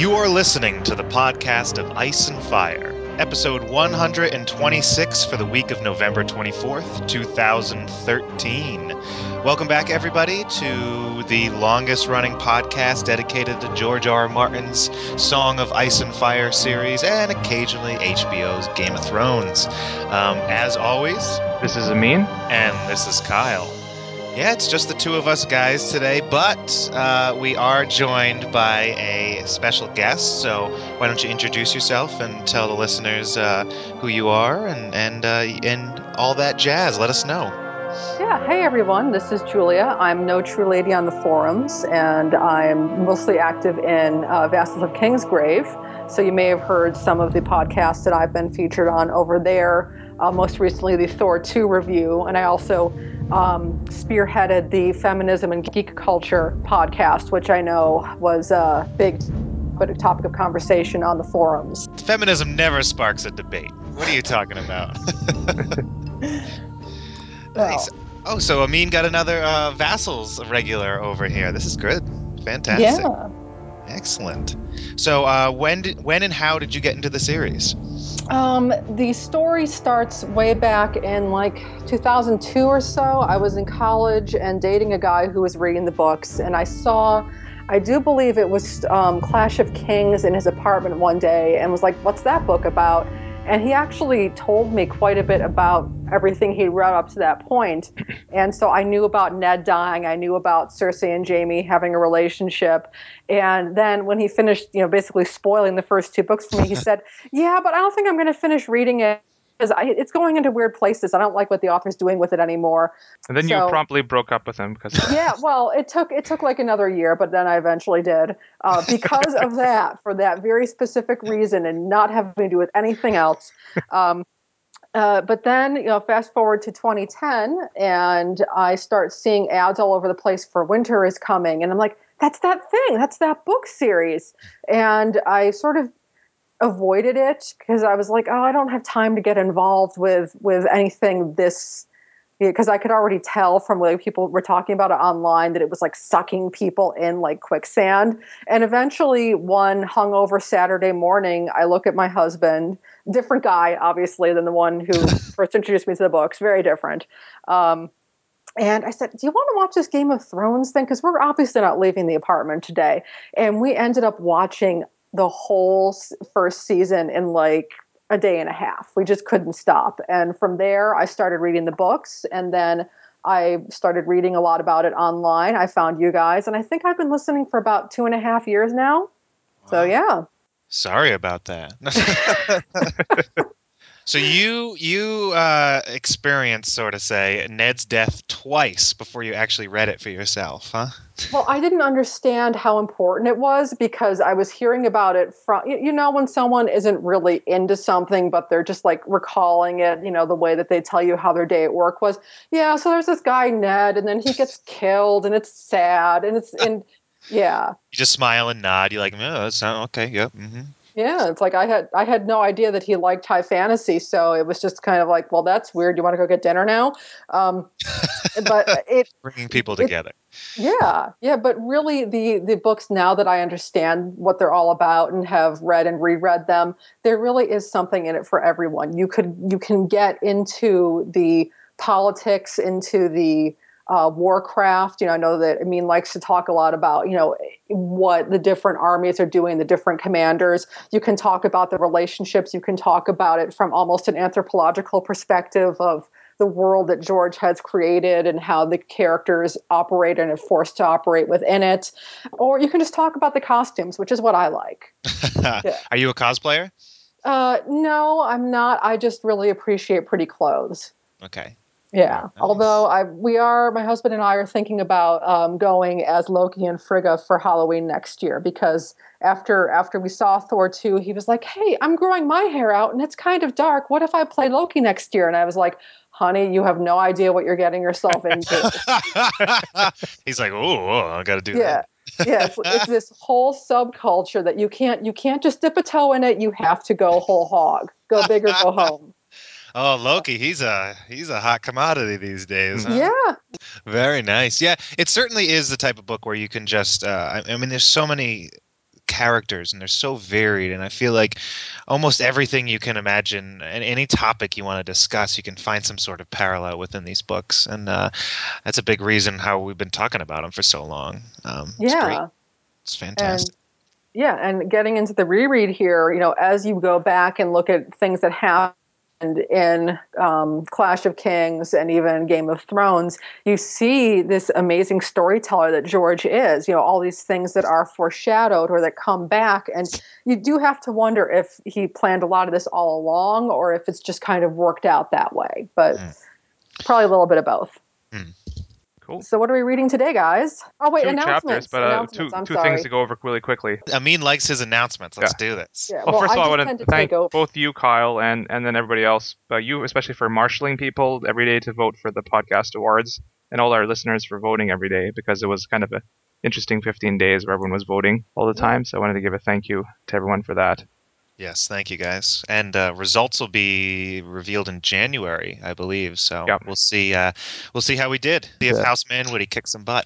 You are listening to the podcast of Ice and Fire, episode 126 for the week of November 24th, 2013. Welcome back, everybody, to the longest running podcast dedicated to George R. R. Martin's Song of Ice and Fire series and occasionally HBO's Game of Thrones. Um, as always, This is Amin. and this is Kyle. Yeah, it's just the two of us guys today, but uh, we are joined by a special guest. So why don't you introduce yourself and tell the listeners uh, who you are and and uh, and all that jazz? Let us know. Yeah, hey everyone, this is Julia. I'm no true lady on the forums, and I'm mostly active in uh, Vassals of Kingsgrave. So you may have heard some of the podcasts that I've been featured on over there. Uh, most recently, the Thor 2 review, and I also um, spearheaded the Feminism and Geek Culture podcast, which I know was a big but a topic of conversation on the forums. Feminism never sparks a debate. What are you talking about? nice. Oh, so Amin got another uh, Vassals regular over here. This is good. Fantastic. Yeah. Excellent. So, uh, when did, when and how did you get into the series? Um, the story starts way back in like 2002 or so. I was in college and dating a guy who was reading the books, and I saw, I do believe it was um, Clash of Kings in his apartment one day, and was like, "What's that book about?" And he actually told me quite a bit about everything he'd read up to that point. And so I knew about Ned dying. I knew about Cersei and Jaime having a relationship. And then when he finished, you know, basically spoiling the first two books for me, he said, "Yeah, but I don't think I'm going to finish reading it because it's going into weird places. I don't like what the author's doing with it anymore." And then So- you promptly broke up with him because yeah, well, it took it took like another year, but then I eventually did uh, because of that, for that very specific reason, and not having to do with anything else. Um, uh, but then, you know, fast forward to 2010, and I start seeing ads all over the place for Winter is Coming, and I'm like, that's that thing, that's that book series, and I sort of avoided it because I was like, oh, I don't have time to get involved with with anything this because I could already tell from the way people were talking about it online that it was like sucking people in like quicksand. And eventually, one hungover Saturday morning, I look at my husband, different guy, obviously, than the one who first introduced me to the books, very different. Um, and I said, Do you want to watch this Game of Thrones thing? Because we're obviously not leaving the apartment today. And we ended up watching the whole first season in like a day and a half. We just couldn't stop. And from there, I started reading the books. And then I started reading a lot about it online. I found you guys. And I think I've been listening for about two and a half years now. So, yeah. Sorry about that. so you you uh, experienced sort of say Ned's death twice before you actually read it for yourself, huh? Well, I didn't understand how important it was because I was hearing about it from, you know, when someone isn't really into something, but they're just like recalling it, you know, the way that they tell you how their day at work was. Yeah, so there's this guy, Ned, and then he gets killed, and it's sad, and it's, and yeah. You just smile and nod. You're like, oh, that's not okay. Yep. Mm hmm Yeah, it's like I had I had no idea that he liked high fantasy, so it was just kind of like, well, that's weird. You want to go get dinner now? Um, but it Bringing people It- together. Yeah, yeah, but really, the the books now that I understand what they're all about and have read and reread them, there really is something in it for everyone. You could you can get into the politics, into the uh, Warcraft. You know, I know that Amin likes to talk a lot about you know what the different armies are doing, the different commanders. You can talk about the relationships. You can talk about it from almost an anthropological perspective of the world that George has created and how the characters operate and are forced to operate within it. Or you can just talk about the costumes, which is what I like. Are you a cosplayer? Uh, no, I'm not. I just really appreciate pretty clothes. Okay. Yeah. Nice. Although I, we are, my husband and I are thinking about um, going as Loki and Frigga for Halloween next year because after after we saw Thor two, he was like, "Hey, I'm growing my hair out and it's kind of dark. What if I play Loki next year?" And I was like, "Honey, you have no idea what you're getting yourself into." He's like, oh, I got to do yeah. that. yeah, it's, it's this whole subculture that you can't you can't just dip a toe in it. You have to go whole hog, go big or go home. Oh, Loki, he's a he's a hot commodity these days. Huh? Yeah, Very nice. Yeah, it certainly is the type of book where you can just. Uh, I, I mean, there's so many characters and they're so varied. And I feel like almost everything you can imagine and any topic you want to discuss, you can find some sort of parallel within these books. And uh, that's a big reason how we've been talking about them for so long. Um, it's yeah. great. It's fantastic. Yeah, and getting into the reread here, you know, as you go back and look at things that happened in um, Clash of Kings and even Game of Thrones, you see this amazing storyteller that George is. You know, all these things that are foreshadowed or that come back, and you do have to wonder if he planned a lot of this all along or if it's just kind of worked out that way. But Mm. probably a little bit of both. Cool. So, what are we reading today, guys? Oh wait, two channels. chapters, but uh, announcements. two two things to go over really quickly. Amin likes his announcements. Let's do this. Yeah, Well, first of all, I want to to thank both you, Kyle, and and then everybody else. But you, especially for marshaling people every day to vote for the podcast awards, and all our listeners for voting every day because it was kind of a interesting 15 days where everyone was voting all the time. So I wanted to give a thank you to everyone for that. Yes, thank you guys. And uh, results will be revealed in January, I believe. So Yep. we'll see. Uh, we'll see how we did. See if Yeah. House Manwoody kicks some butt.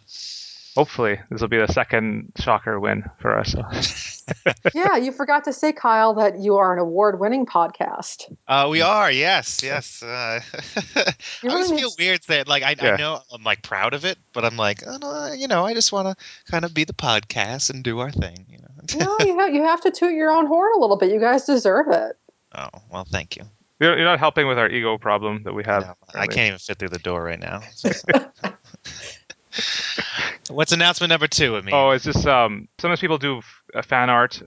Hopefully, this will be the second shocker win for us. yeah, you forgot to say, Kyle, that you are an award-winning podcast. Uh, we are, yes, yes. Uh, I always feel need- weird that, like, I, Yeah. I know I'm like proud of it, but I'm like, oh, no, you know, I just want to kind of be the podcast and do our thing. You know? No, you have you have to toot your own horn a little bit. You guys deserve it. oh, well, thank you. You're you're not helping with our ego problem that we have. know. I can't even fit through the door right now. What's announcement number two? I mean, Oh, it's just um, sometimes people do f- uh, fan art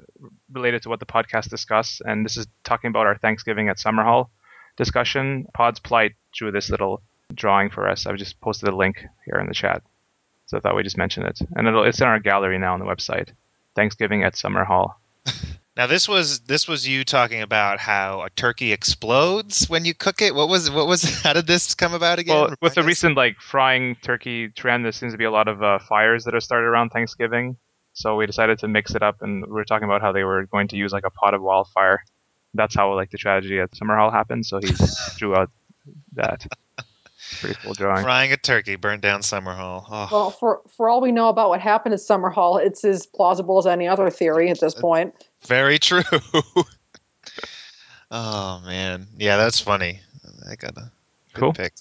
related to what the podcast discuss, and this is talking about our Thanksgiving at Summer Hall discussion. Pod's Plight drew this little drawing for us. I've just posted a link here in the chat, so I thought we just mention it, and it'll, it's in our gallery now on the website. Thanksgiving at Summer Hall. Now this was this was you talking about how a turkey explodes when you cook it. What was what was how did this come about again? Well, with the us? recent like frying turkey trend, there seems to be a lot of uh, fires that are started around Thanksgiving. So we decided to mix it up, and we were talking about how they were going to use like a pot of wildfire. That's how like the tragedy at Summer Hall happened. So he drew out that. It's a pretty cool drawing. frying a turkey burned down Summer Hall. Oh, Well, for for all we know about what happened at Summer Hall, it's as plausible as any other theory at this point. very true. oh man, yeah, that's funny. I got a good Cool. pick.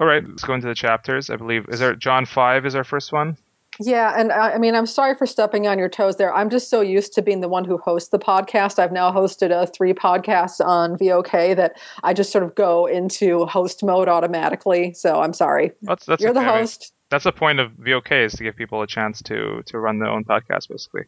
All right, let's go into the chapters. I believe is there Jon five is our first one. Yeah, and I, I mean, I'm sorry for stepping on your toes there. I'm just so used to being the one who hosts the podcast. I've now hosted uh, three podcasts on VOK that I just sort of go into host mode automatically. So I'm sorry. That's that's You're the okay. I mean, host. that's the point of VOK is to give people a chance to to run their own podcast, basically.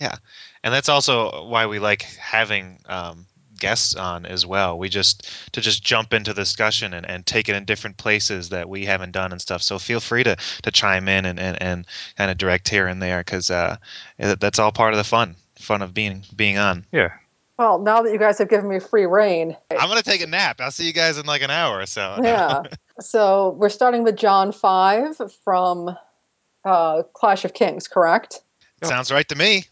Yeah, and that's also why we like having um, guests on as well. We just to just jump into the discussion and, and take it in different places that we haven't done and stuff. So feel free to to chime in and and, and kind of direct here and there because uh, that's all part of the fun fun of being being on. Yeah. Well, now that you guys have given me free reign, I'm gonna take a nap. I'll see you guys in like an hour or so. yeah. So we're starting with Jon 5 from uh, Clash of Kings, correct? Sounds right to me.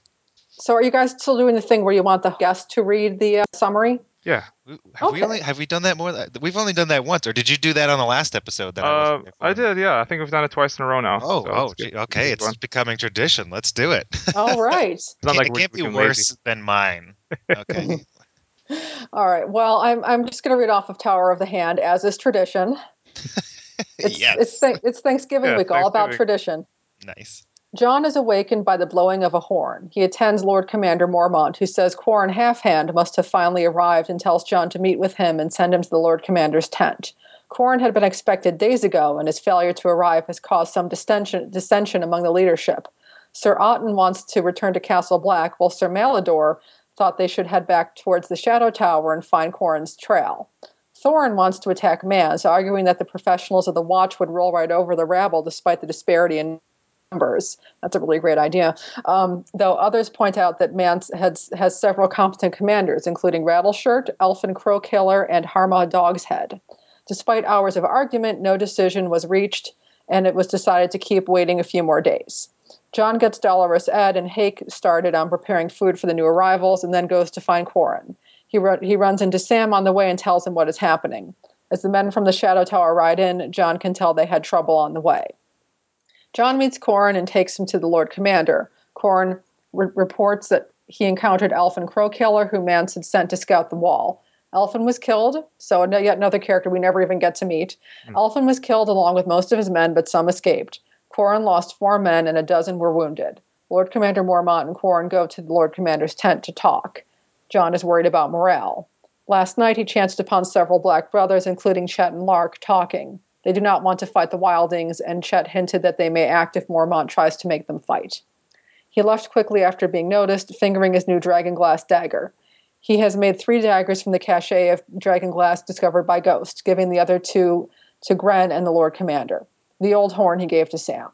So are you guys still doing the thing where you want the guest to read the uh, summary? Yeah. We- Have we only have we done that more? th- We've only done that once, or did you do that on the last episode? That I, Uh, wasn't there for? I did. Yeah. I think we've done it twice in a row now. Oh, so oh, gee, okay. Good It's one. becoming tradition. Let's do it. All right. It's not like it can't be worse lazy. than mine. Okay. All right. Well, I'm, I'm just going to read off of Tower of the Hand, as is tradition. It's, yes. it's, Thank- it's Thanksgiving Yeah, week, all about tradition. nice. Jon is awakened by the blowing of a horn. He attends Lord Commander Mormont, who says Qhorin Halfhand must have finally arrived and tells Jon to meet with him and send him to the Lord Commander's tent. Qhorin had been expected days ago, and his failure to arrive has caused some dissension among the leadership. Sir Ottyn wants to return to Castle Black, while Sir Mallador thought they should head back towards the Shadow Tower and find Qhorin's trail. Thoren wants to attack Mance, arguing that the professionals of the Watch would roll right over the rabble despite the disparity in That's a really great idea. Um, though others point out that Mance has, has several competent commanders, including Rattleshirt, Alfyn Crowkiller, and Harma Dogshead. Despite hours of argument, no decision was reached, and it was decided to keep waiting a few more days. Jon gets Dolorous Ed and Hake started on preparing food for the new arrivals and then goes to find Qhorin. He, he runs into Sam on the way and tells him what is happening. As the men from the Shadow Tower ride in, Jon can tell they had trouble on the way. Jon meets Qhorin and takes him to the Lord Commander. Qhorin re- reports that he encountered Alfyn Crowkiller, who Mance had sent to scout the wall. Alfyn was killed, so yet another character we never even get to meet. Mm. Alfyn was killed along with most of his men, but some escaped. Qhorin lost four men and a dozen were wounded. Lord Commander Mormont and Qhorin go to the Lord Commander's tent to talk. Jon is worried about morale. Last night he chanced upon several Black brothers, including Chet and Lark, talking. They do not want to fight the Wildlings, and Chet hinted that they may act if Mormont tries to make them fight. He left quickly after being noticed, fingering his new dragonglass dagger. He has made three daggers from the cache of dragonglass discovered by Ghost, giving the other two to Grenn and the Lord Commander. The old horn he gave to Sam.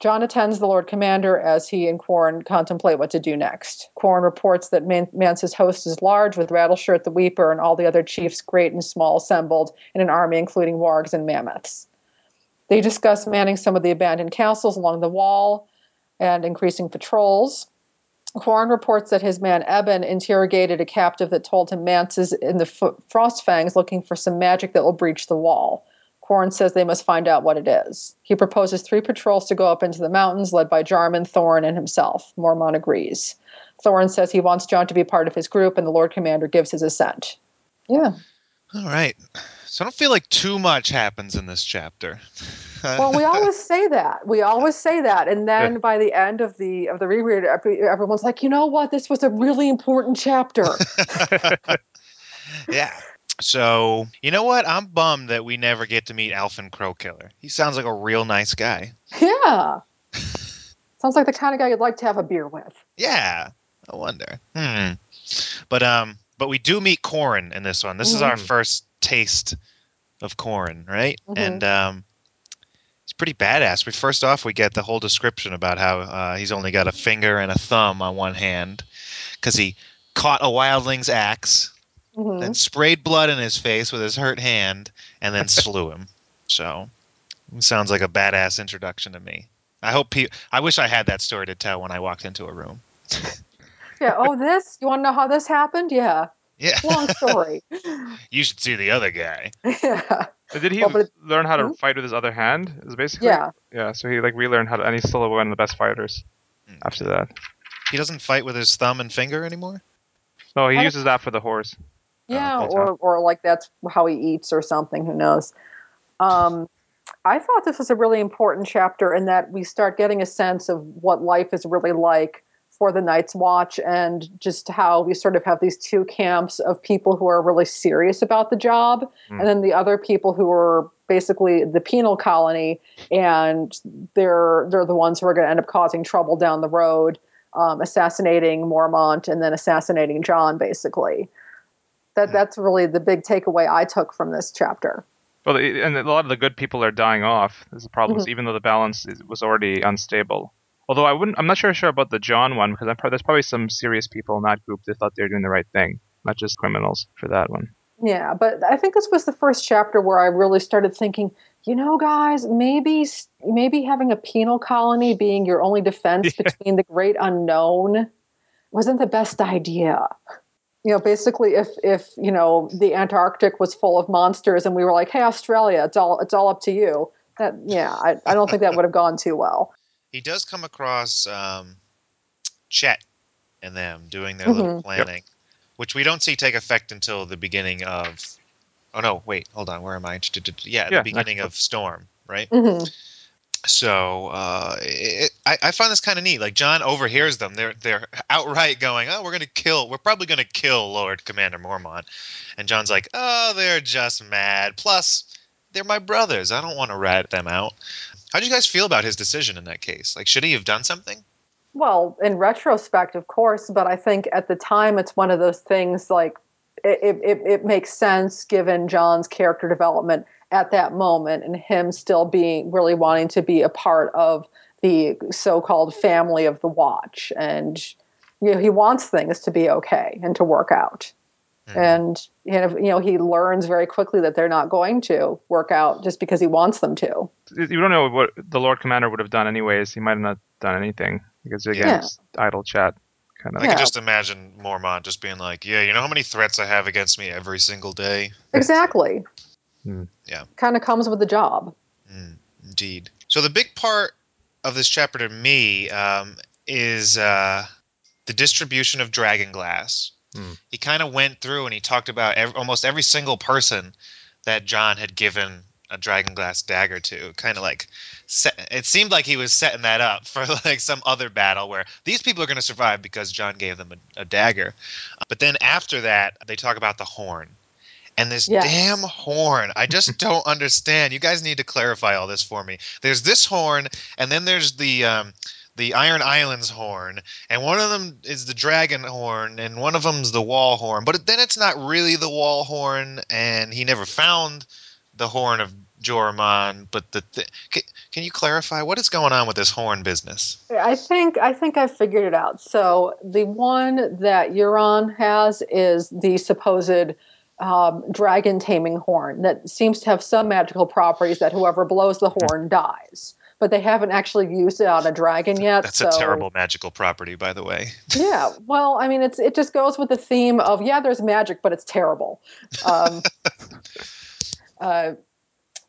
Jon attends the Lord Commander as he and Qhorin contemplate what to do next. Qhorin reports that Man- Mance's host is large, with Rattleshirt the Weeper and all the other chiefs, great and small, assembled in an army including wargs and mammoths. They discuss manning some of the abandoned castles along the wall and increasing patrols. Qhorin reports that his man Ebben interrogated a captive that told him Mance is in the F- Frostfangs looking for some magic that will breach the wall. Qhorin says they must find out what it is. He proposes three patrols to go up into the mountains, led by Jarman, Thoren, and himself. Mormont agrees. Thoren says he wants Jon to be part of his group, and the Lord Commander gives his assent. Yeah. All right. So I don't feel like too much happens in this chapter. well, we always say that. We always say that, and then by the end of the of the reread, everyone's like, you know what? This was a really important chapter. yeah. So, you know what? I'm bummed that we never get to meet Alfyn Crowkiller. He sounds like a real nice guy. Yeah. sounds like the kind of guy you'd like to have a beer with. Yeah. I wonder. Hmm. But um but we do meet Qhorin in this one. This mm-hmm. is our mm-hmm. first taste of Qhorin, right? Mm-hmm. And um he's pretty badass. We first off we get the whole description about how uh, he's only got a finger and a thumb on one hand cuz he caught a wildling's axe mm-hmm. then sprayed blood in his face with his hurt hand, and then slew him. So, sounds like a badass introduction to me. I hope pe- I wish I had that story to tell when I walked into a room. yeah. Oh, this. You want to know how this happened? Yeah. Yeah. Long story. you should see the other guy. Yeah. But did he well, but learn how to hmm? fight with his other hand? Is basically. Yeah. Yeah. So he like relearned how to, and he's still one of the best fighters. Okay. Hmm. After that. He doesn't fight with his thumb and finger anymore. No, he uses that for the horse. Yeah, or or like that's how he eats or something. Who knows? Um, I thought this was a really important chapter in that we start getting a sense of what life is really like for the Night's Watch and just how we sort of have these two camps of people who are really serious about the job mm. and then the other people who are basically the penal colony and they're they're the ones who are going to end up causing trouble down the road um, assassinating Mormont and then assassinating Jon basically that that's really the big takeaway I took from this chapter. Well, and a lot of the good people are dying off. There's a problem, mm-hmm. even though the balance is, was already unstable. Although I wouldn't, I'm not sure sure about the Jon one because pro- there's probably some serious people in that group that thought they were doing the right thing, not just criminals for that one. Yeah, but I think this was the first chapter where I really started thinking, you know, guys, maybe maybe having a penal colony being your only defense yeah. between the great unknown wasn't the best idea you know basically if if you know the antarctic was full of monsters and we were like hey australia it's all it's all up to you that yeah i, I don't think that would have gone too well. He does come across um, chet and them doing their mm-hmm. little planning yep. which we don't see take effect until the beginning of oh no wait hold on where am i? Yeah, yeah the beginning of storm right? Mm-hmm so uh, it, I, I, find this kind of neat. Like Jon overhears them; they're they're outright going, "Oh, we're gonna kill. We're probably gonna kill Lord Commander Mormont," and Jon's like, "Oh, they're just mad. Plus, they're my brothers. I don't want to rat them out." How do you guys feel about his decision in that case? Like, should he have done something? Well, in retrospect, of course, but I think at the time it's one of those things like it, it, it makes sense given Jon's character development at that moment and him still being really wanting to be a part of the so-called family of the watch. And you know he wants things to be okay and to work out. Mm. and you know, he learns very quickly that they're not going to work out just because he wants them to. You don't know what the lord commander would have done anyways. He might have not done anything because again yeah. it's idle chat kind of i yeah. can just imagine mormont just being like yeah you know how many threats i have against me every single day? Exactly Mm. Yeah. Kind of comes with the job. Mm, indeed. So the big part of this chapter to me um, is uh, the distribution of dragon glass. Hmm. He kind of went through and he talked about ev- almost every single person that Jon had given a dragon glass dagger to. Kind of like set, it seemed like he was setting that up for like some other battle where these people are going to survive because Jon gave them a, a dagger. But then after that, they talk about the horn. And this Yes. damn horn, I just don't understand. You guys need to clarify all this for me. There's this horn, and then there's the um, the Iron Islands horn, and one of them is the dragon horn, and one of them's the wall horn. But then it's not really the wall horn, and he never found the horn of Joramun. But the th- can, can you clarify what is going on with this horn business? I think I think I figured it out. So the one that Euron has is the supposed um, dragon taming horn that seems to have some magical properties that whoever blows the horn dies. But they haven't actually used it on a dragon yet. That's so, a terrible magical property, by the way. Yeah, well, I mean, it's it just goes with the theme of yeah, there's magic, but it's terrible. Um, uh,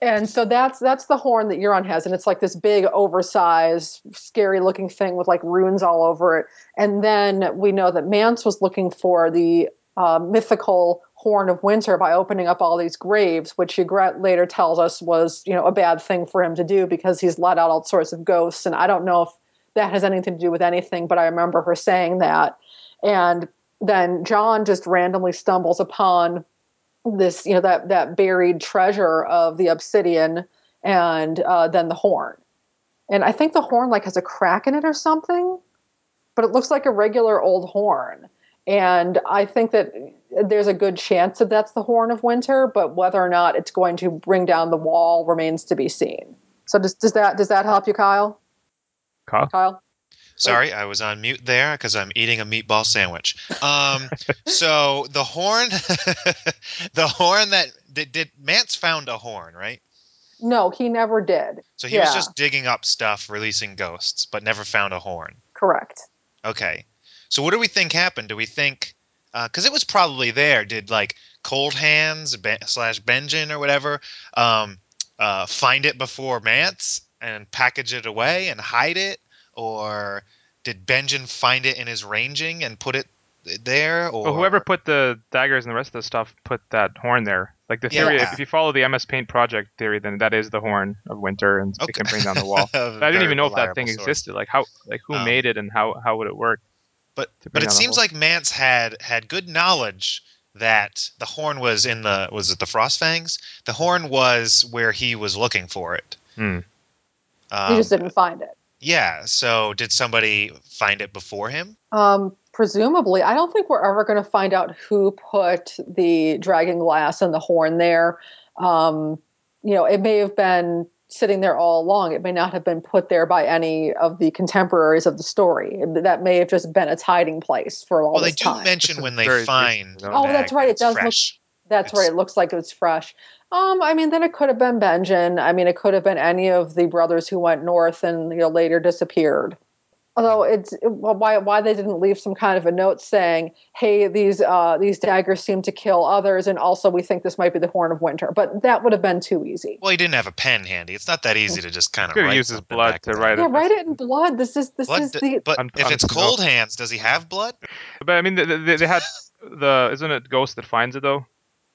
and so that's that's the horn that Euron has, and it's like this big, oversized, scary-looking thing with like runes all over it. And then we know that Mance was looking for the uh, mythical horn of winter by opening up all these graves, which Ygritte later tells us was you know a bad thing for him to do because he's let out all sorts of ghosts. And I don't know if that has anything to do with anything, but I remember her saying that. And then Jon just randomly stumbles upon this, you know, that that buried treasure of the obsidian and uh, then the horn. And I think the horn like has a crack in it or something, but it looks like a regular old horn. And I think that there's a good chance that that's the horn of winter, but whether or not it's going to bring down the wall remains to be seen. So does, does that does that help you, Kyle? Kyle? Kyle? Sorry, I was on mute there because I'm eating a meatball sandwich. Um, so the horn, the horn that did, did Mance found a horn, right? No, he never did. So he was just digging up stuff, releasing ghosts, but never found a horn. Correct. Okay. So what do we think happened? Do we think because it was probably there? Did like Cold Hands ben, slash Benjamin or whatever um, uh, find it before Mance and package it away and hide it, or did Benjamin find it in his ranging and put it there? Or Well, whoever put the daggers and the rest of the stuff put that horn there. Like the theory, Yeah. if you follow the MS Paint project theory, then that is the horn of winter, and it can bring down the wall. I didn't even know if that thing source. existed. Like how, like who Um, made it, and how how would it work? But but it seems like Mance had had good knowledge that the horn was in the was it the Frostfangs? The horn was where he was looking for it. Hmm. Um, he just didn't find it. yeah. So did somebody find it before him? Um, presumably, I don't think we're ever going to find out who put the dragon glass and the horn there. Um, you know, it may have been sitting there all along. It may not have been put there by any of the contemporaries of the story. That may have just been its hiding place for all the time. Well, they do time. mention This when is they very find. recent. Oh, that's right, it it's does look- That's It's- right. It looks like it's fresh. Um, I mean, then it could have been Benjamin. I mean, it could have been any of the brothers who went north and you know later disappeared. Although it's well, why why they didn't leave some kind of a note saying, "Hey, these uh, these daggers seem to kill others, and also we think this might be the Horn of Winter." But that would have been too easy. Well, he didn't have a pen handy. It's not that easy to just kind of Could've write used his blood to then. write Yeah, it. write it in blood. This is this Blood is d- the but Un- if it's honest to cold hands, does he have blood? But I mean, they, they, they had the isn't it Ghost that finds it though?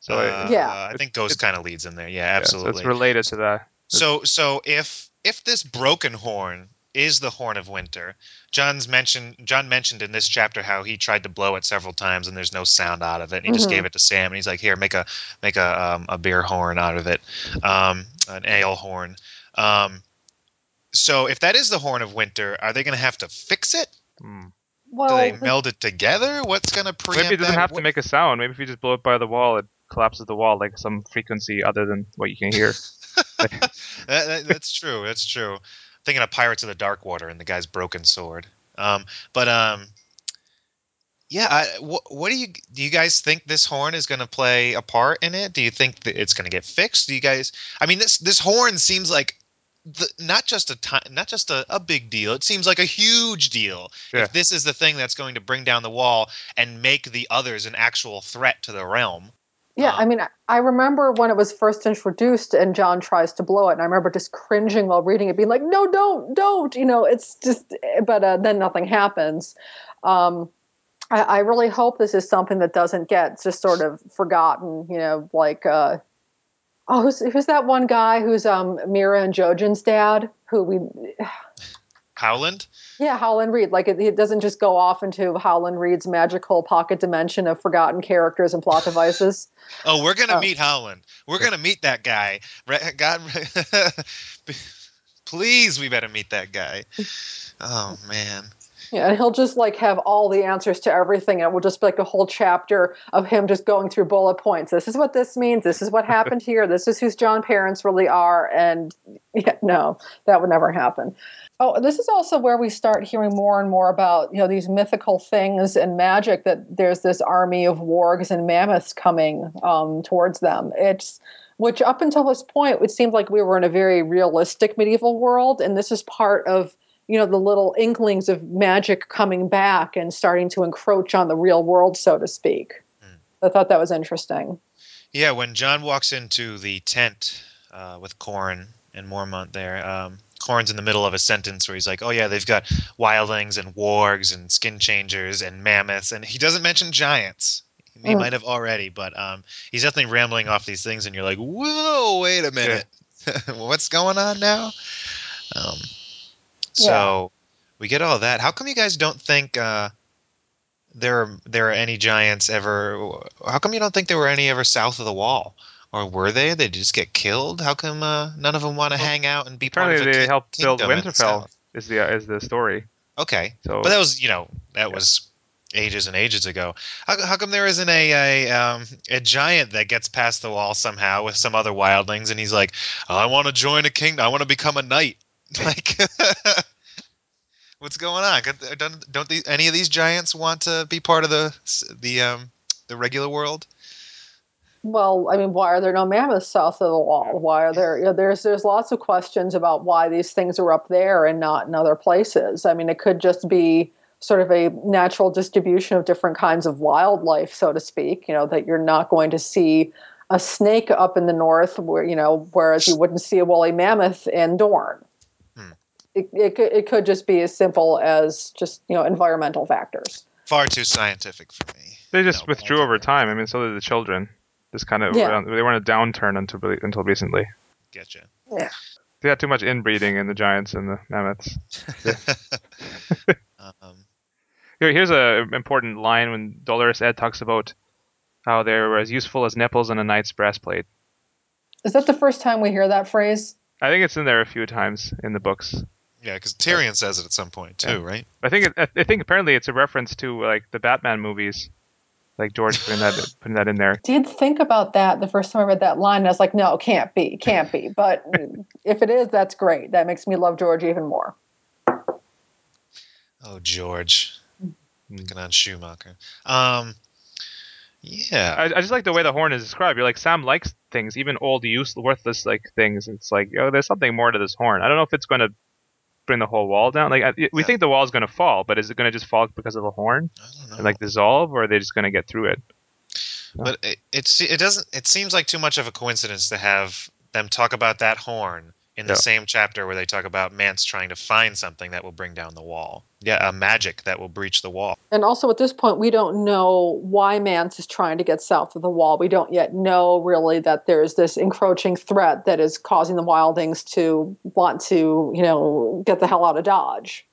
So it- Uh, Yeah. I think Ghost kind of leads in there. Yeah, yeah, so absolutely. it's related to that. So so if if this broken horn is the horn of winter, Jon's mentioned Jon mentioned in this chapter how he tried to blow it several times and there's no sound out of it. And he just Mhm. gave it to Sam and he's like, "Here, make a make a um, a beer horn out of it, um, an ale horn." Um, so if that is the horn of winter, are they going to have to fix it? Hmm. well. Do they meld it together? What's going to preempt Maybe it doesn't that? have to make a sound. Maybe if you just blow it by the wall, it collapses the wall like some frequency other than what you can hear. that, that- that's true. That's true. Thinking of Pirates of the Dark Water and the guy's broken sword. Um, but um, yeah, I, wh- what do you do? You guys think this horn is going to play a part in it? Do you think that it's going to get fixed? Do you guys? I mean, this this horn seems like the, not just a ti- not just a, a big deal. It seems like a huge deal. Yeah. If this is the thing that's going to bring down the wall and make the others an actual threat to the realm. Yeah, Um, I mean, I- remember when it was first introduced and Jon tries to blow it, and I remember just cringing while reading it, being like, "No, don't, don't!" You know, it's just. But uh, then nothing happens. Um, I, I really hope this is something that doesn't get just sort of forgotten. You know, like uh, oh, who's who's that one guy who's um Meera and Jojen's dad? Who we Howland? yeah, Howland Reed. Like it, it doesn't just go off into Howland Reed's magical pocket dimension of forgotten characters and plot devices. Oh, we're gonna Oh. meet Howland. We're gonna meet that guy. God, please, we better meet that guy. Oh man. Yeah, and he'll just like have all the answers to everything. And it will just be like a whole chapter of him just going through bullet points. This is what this means. This is what happened here. This is whose Jon parents really are. And yeah, no, that would never happen. Oh, this is also where we start hearing more and more about you know these mythical things and magic. That there's this army of wargs and mammoths coming um, towards them. It's which up until this point it seemed like we were in a very realistic medieval world, and this is part of you know the little inklings of magic coming back and starting to encroach on the real world so to speak Hmm. i thought that was interesting Yeah, when Jon walks into the tent uh, with Qhorin and Mormont there, um, Qhorin's in the middle of a sentence where he's like, "Oh yeah, they've got wildlings and wargs and skin changers and mammoths," and he doesn't mention giants. He Mm. might have already, but um, he's definitely rambling off these things, and you're like, "Whoa, wait a minute, what's going on now?" Um, so we get all that. How come you guys don't think uh, there are there are any giants ever? How come you don't think there were any ever south of the wall? Or were they? They just get killed? How come uh, none of them want to Well, hang out and be part of a they helped build Winterfell. Is the is the story? Okay, So but that was you know that Yeah. was ages and ages ago. How, how come there isn't a a, um, a giant that gets past the wall somehow with some other wildlings and he's like, I want to join a kingdom. I want to become a knight. Like, what's going on? Don't don't these, any of these giants want to be part of the the um the regular world? Well i mean why are there no mammoths south of the wall why are there you know, there's there's lots of questions about why these things are up there and not in other places i mean it could just be sort of a natural distribution of different kinds of wildlife so to speak you know that you're not going to see a snake up in the north where you know whereas you wouldn't see a woolly mammoth in dorne Hmm. it, it, could, it could just be as simple as just you know environmental factors Far too scientific for me. they just No, withdrew over time. I mean, so did the children. Just kind of Yeah. they were in a downturn until really- until recently. Gotcha. Yeah. They had too much inbreeding in the giants and the mammoths. um, Here, here's a important line when Dolorous Ed talks about how they were as useful as nipples in a knight's breastplate. is that the first time we hear that phrase I think it's in there a few times in the books. yeah, because Tyrion says it at some point too, Yeah. right? I think it, I think apparently it's a reference to like the Batman movies, like George putting that putting that in there. did think about that the first time I read that line. And I was like, no, it can't be, can't be. But if it is, that's great. That makes me love George even more. Oh, George. Hmm. Picking on Schumacher. Um, yeah. I, I just like the way the horn is described. You're like Sam likes things, even old, useless, worthless like things. It's like oh, there's something more to this horn. I don't know if it's going to bring the whole wall down. Like I, we Yeah. think the wall's going to fall, but is it going to just fall because of the horn I don't know. and like dissolve, or are they just going to get through it? but it, it's it doesn't it seems like too much of a coincidence to have them talk about that horn in the Yeah. same chapter where they talk about Mance trying to find something that will bring down the wall. Yeah, a magic that will breach the wall. And also at this point, we don't know why Mance is trying to get south of the wall. We don't yet know really that there's this encroaching threat that is causing the Wildlings to want to, you know, get the hell out of Dodge.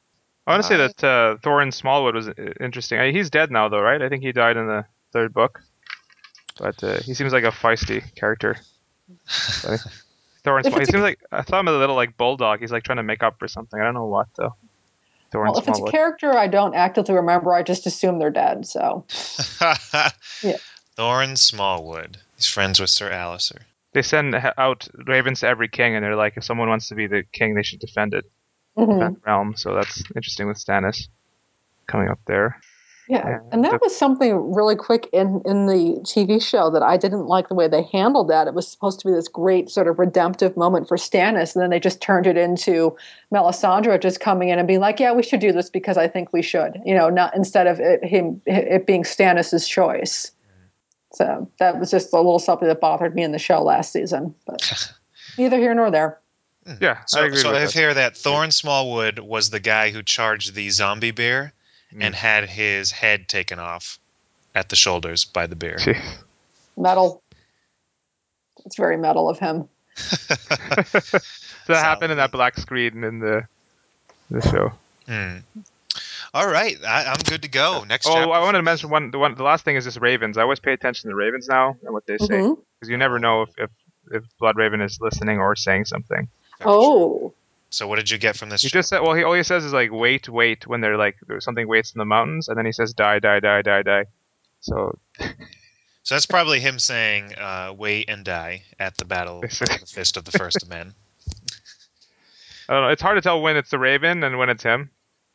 I want to say that uh, Thoren Smallwood was uh, interesting. I, he's dead now, though, right? I think he died in the third book, but uh, he seems like a feisty character. Thoren If Small. He it's a- seems like I thought him a little like bulldog. He's like trying to make up for something. I don't know what though. Thoren Well, if it's a character I don't actively remember, I just assume they're dead. So Yeah. Thoren Smallwood. He's friends with Sir Alliser. they send out ravens to every king, and they're like, if someone wants to be the king, they should defend it, mhm. defend the realm. So that's interesting with Stannis coming up there. Yeah, Yeah, and that was something really quick in in the TV show that I didn't like the way they handled that. It was supposed to be this great sort of redemptive moment for Stannis, and then they just turned it into Melisandre just coming in and being like, "Yeah, we should do this because I think we should," you know, not instead of it him it being Stannis's choice. So that was just a little something that bothered me in the show last season. But neither here nor there. Yeah, I So, agree so with I that. hear that Thoren Smallwood was the guy who charged the zombie bear Mm. And had his head taken off at the shoulders by the bear. Jeez. Metal. It's very metal of him. So that happened in that black screen in the the show. Hmm. All right, I, I'm good to go. Next. Oh, chapter I wanted to mention one. The one, the last thing is just ravens. I always pay attention to the ravens now and what they say because you never know if, if if Blood Raven is listening or saying something. Very true. Oh, So what did you get from this? He chapter? just said, well, he all he says is like wait, wait when they're like there's something waits in the mountains, and then he says die, die, die, die, die. So So that's probably him saying, uh, "Wait and die" at the battle of the fist of the first of men. I don't know. It's hard to tell when it's the Raven and when it's him,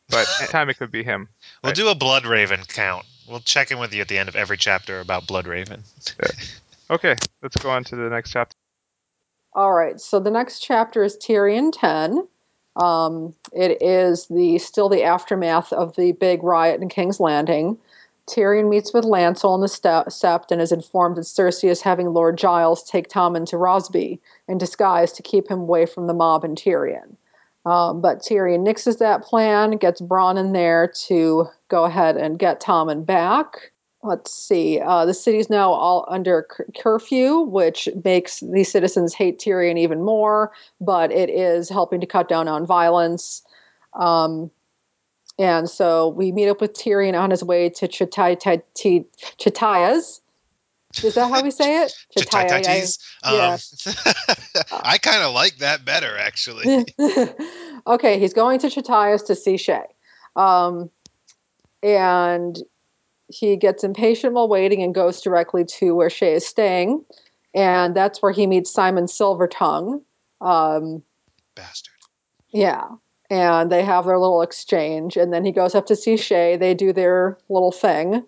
but anytime it could be him. We'll Right. do a Blood Raven count. We'll check in with you at the end of every chapter about Blood Raven. Okay, let's go on to the next chapter. All right. So the next chapter is Tyrion 10. Um, it is the still the aftermath of the big riot in King's Landing. Tyrion meets with Lancel in the Sept and is informed that Cersei is having Lord Gyles take Tommen to Rosby in disguise to keep him away from the mob and Tyrion. Um, but Tyrion nixes that plan, gets Bronn in there to go ahead and get Tommen back. Let's see. Uh, the city's now all under cur- curfew, which makes the citizens hate Tyrion even more, but it is helping to cut down on violence. Um, and so we meet up with Tyrion on his way to Chittai- Chitaya's. Is that how we say it? Chitaitis. Yeah. Um, I kind of like that better, actually. okay, he's going to Chitaya's to see Shae. Um, and he gets impatient while waiting and goes directly to where Shae is staying. And that's where he meets Symon Silvertongue. Um, Bastard. yeah. And they have their little exchange. And then he goes up to see Shae. They do their little thing.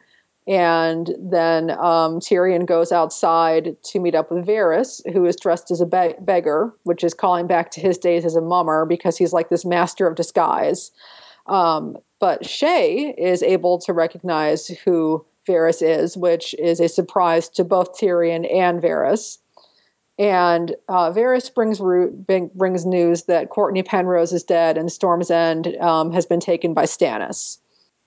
And then um, Tyrion goes outside to meet up with Varys, who is dressed as a be- beggar, which is calling back to his days as a mummer because he's like this master of disguise. Um, but Shae is able to recognize who Varys is, which is a surprise to both Tyrion and Varys. And uh, Varys brings, bring- brings news that Cortnay Penrose is dead and Storm's End um, has been taken by Stannis.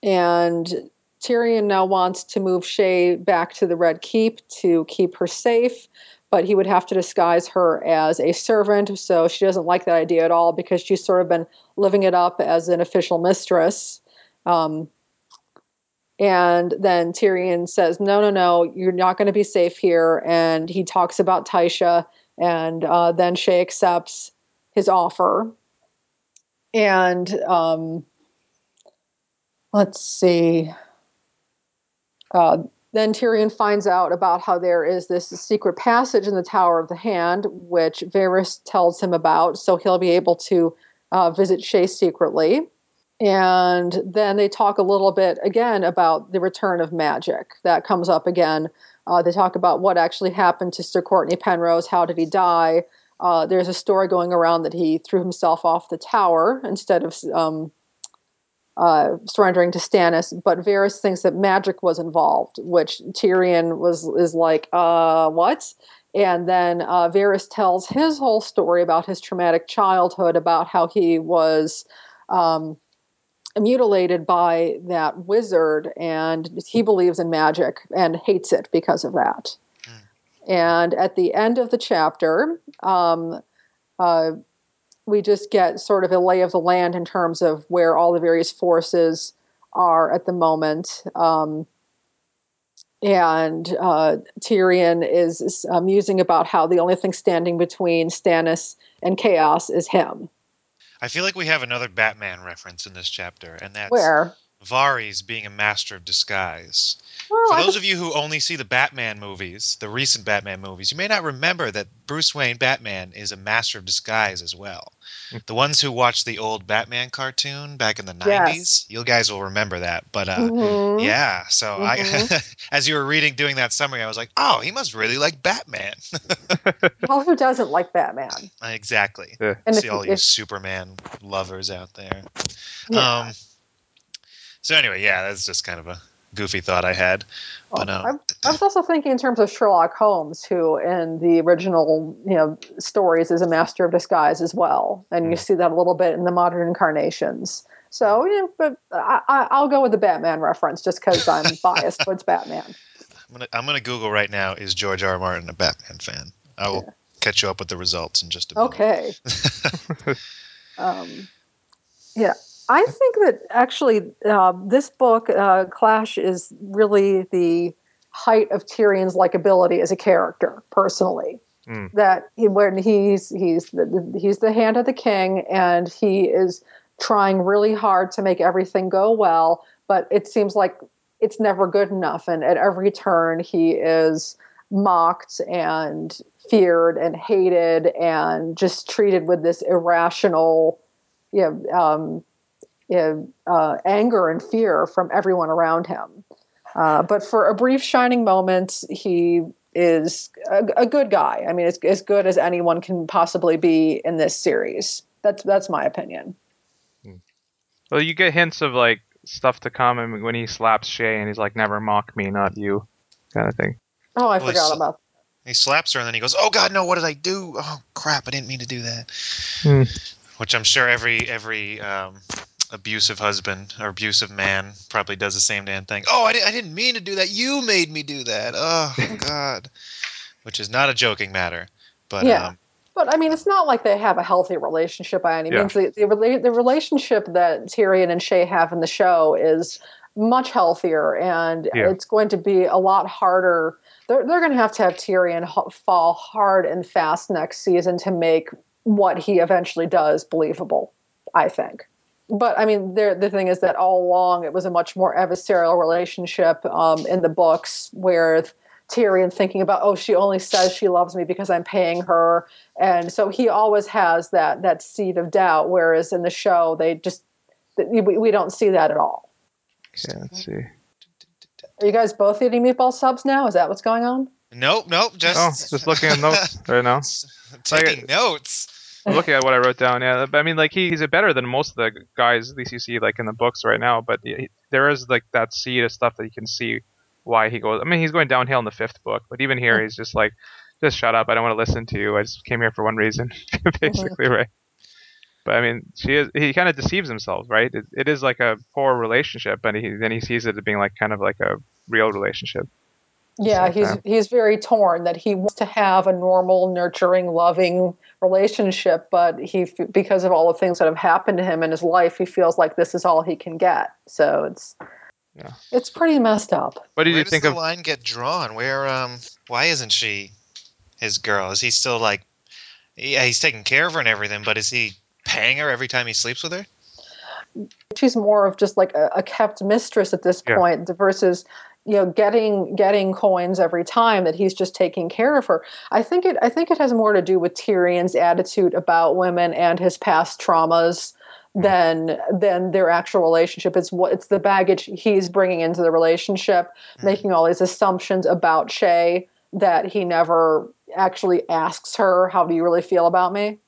And Tyrion now wants to move Shae back to the Red Keep to keep her safe, but he would have to disguise her as a servant. So she doesn't like that idea at all because she's sort of been living it up as an official mistress. Um, and then Tyrion says, No, no, no, you're not going to be safe here. And he talks about Tysha, and uh, then Shae accepts his offer. And um, let's see. Uh, then Tyrion finds out about how there is this secret passage in the Tower of the Hand, which Varys tells him about, so he'll be able to uh, visit Shae secretly. And then they talk a little bit again about the return of magic. That comes up again. Uh, they talk about what actually happened to Sir Cortnay Penrose. How did he die? Uh, there's a story going around that he threw himself off the tower instead of um, uh, surrendering to Stannis. But Varys thinks that magic was involved, which Tyrion was is like, uh, what? And then uh, Varys tells his whole story about his traumatic childhood, about how he was um, mutilated by that wizard, and he believes in magic and hates it because of that. And at the end of the chapter, um, uh, we just get sort of a lay of the land in terms of where all the various forces are at the moment. Um, and uh, Tyrion is, uh, musing about how the only thing standing between Stannis and chaos is him. I feel like we have another Batman reference in this chapter, and that's Where? Varys being a master of disguise. Well, For I those of you who only see the Batman movies, the recent Batman movies, you may not remember that Bruce Wayne Batman is a master of disguise as well. the ones who watched the old Batman cartoon back in the 90s, Yes. you guys will remember that. But uh, Mhm. yeah, so I as you were reading doing that summary, I was like, "Oh, he must really like Batman." Well, who doesn't like Batman? exactly. Yeah. And See if- all you if- Superman lovers out there. Yeah. Um, so anyway, yeah, that's just kind of a goofy thought I had. But um, I, I was also thinking in terms of Sherlock Holmes, who in the original you know stories is a master of disguise as well, and you Mm. see that a little bit in the modern incarnations. So, yeah, but I, I, I'll go with the Batman reference just because I'm biased towards Batman. I'm gonna I'm gonna Google right now. Is George R. R. Martin a Batman fan? I will Yeah. catch you up with the results in just a minute. Okay. Um, yeah, I think that actually uh, this book, uh, Clash, is really the height of Tyrion's likability as a character, personally. Mm. That he, when he's he's the, he's the hand of the king, and he is trying really hard to make everything go well, but it seems like it's never good enough, and at every turn he is mocked and feared and hated and just treated with this irrational you know, um, you know, uh, anger and fear from everyone around him. Uh, but for a brief shining moment, he is a, a good guy. I mean, it's as good as anyone can possibly be in this series. That's that's my opinion. Well, you get hints of like stuff to come, and when he slaps Shae, and he's like, "Never mock me, not you," kind of thing. Oh, I Well, forgot it's- about. He slaps her and then he goes, "Oh God, no! What did I do? Oh crap! I didn't mean to do that." Hmm. Which I'm sure every every um, abusive husband or abusive man probably does the same damn thing. Oh, I, di- I didn't mean to do that. You made me do that. Oh God. Which is not a joking matter, but Yeah. um, But I mean, it's not like they have a healthy relationship by any Yeah. means. The, the, the relationship that Tyrion and Shae have in the show is much healthier, and Yeah. it's going to be a lot harder. They're, they're going to have to have Tyrion h- fall hard and fast next season to make what he eventually does believable, I think. But I mean, there, the thing is that all along it was a much more adversarial relationship um, in the books, where Tyrion thinking about, oh, she only says she loves me because I'm paying her, and so he always has that that seed of doubt. Whereas in the show, they just we, we don't see that at all. Okay, let's see. Are you guys both eating meatball subs now? Is that what's going on? nope, nope. Just Oh, just looking at notes right now. taking notes. Looking at what I wrote down. Yeah, but I mean, like he, he's a better than most of the guys at least you see like in the books right now. But he, there is like that seed of stuff that you can see why he goes. I mean, he's going downhill in the fifth book, but even here, he's just like, just shut up. I don't want to listen to you. I just came here for one reason, uh-huh. basically, right? But I mean, she is. He kind of deceives himself, right? It, it is like a poor relationship, and he then he sees it as being like kind of like a real relationship. Yeah, same he's time. he's very torn that he wants to have a normal, nurturing, loving relationship, but he because of all the things that have happened to him in his life, he feels like this is all he can get. So it's Yeah. it's pretty messed up. What did Where you does think the of? line get drawn? Where um, why isn't she his girl? Is he still like, yeah, he's taking care of her and everything, but is he paying her every time he sleeps with her? She's more of just like a, a kept mistress at this Yeah. point versus you know getting getting coins every time that he's just taking care of her. I think it I think it has more to do with Tyrion's attitude about women and his past traumas than than their actual relationship. It's what it's the baggage he's bringing into the relationship, Mhm. making all these assumptions about Shae that he never actually asks her, "How do you really feel about me?"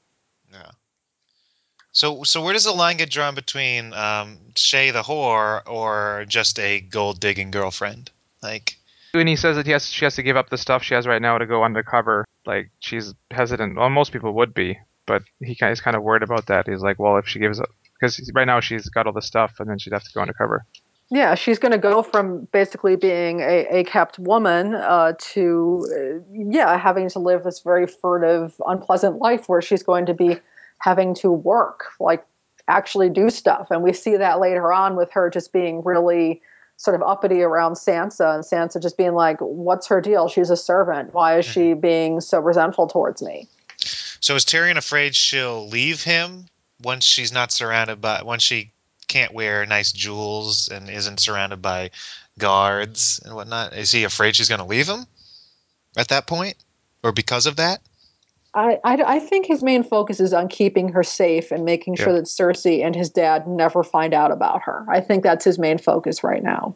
Yeah. So, so where does the line get drawn between um, Shae the whore or just a gold digging girlfriend? Like, When he says that he has, she has to give up the stuff she has right now to go undercover, like she's hesitant. Well, most people would be, but he kind he's kind of worried about that. He's like, well, if she gives up, because right now she's got all the stuff, and then she'd have to go undercover. Yeah, she's going to go from basically being a, a kept woman uh, to, uh, yeah, having to live this very furtive, unpleasant life where she's going to be having to work, like actually do stuff. And we see that later on with her just being really sort of uppity around Sansa and Sansa just being like, what's her deal? She's a servant. Why is she mm-hmm. being so resentful towards me? so is Tyrion afraid she'll leave him once she's not surrounded by, once she can't wear nice jewels and isn't surrounded by guards and whatnot? Is he afraid she's going to leave him at that point, or because of that? I, I, I think his main focus is on keeping her safe and making sure Yeah. that Cersei and his dad never find out about her. I think that's his main focus right now.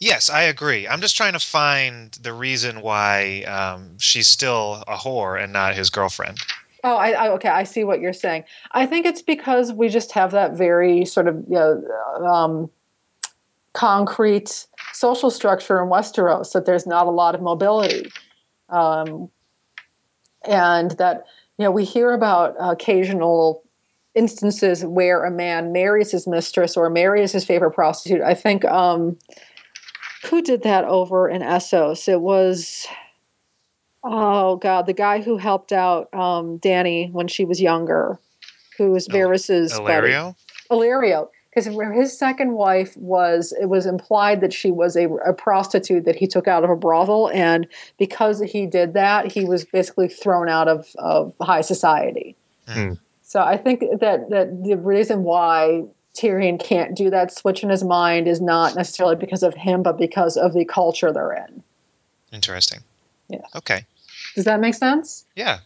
Yes, I agree. I'm just trying to find the reason why um, she's still a whore and not his girlfriend. Oh, I, I okay. I see what you're saying. I think it's because we just have that very sort of you know, um, concrete social structure in Westeros that there's not a lot of mobility. Um, and that you know we hear about occasional instances where a man marries his mistress or marries his favorite prostitute. I think um, who did that over in Essos? It was oh god, the guy who helped out um, Dany when she was younger, who was Oh, Varys's buddy. Illyrio? Because his second wife was it was implied that she was a, a prostitute that he took out of a brothel, and because he did that, he was basically thrown out of, of high society. Hmm. So I think that that the reason why Tyrion can't do that switch in his mind is not necessarily because of him, but because of the culture they're in. Interesting. Yeah. Okay. Does that make sense? Yeah.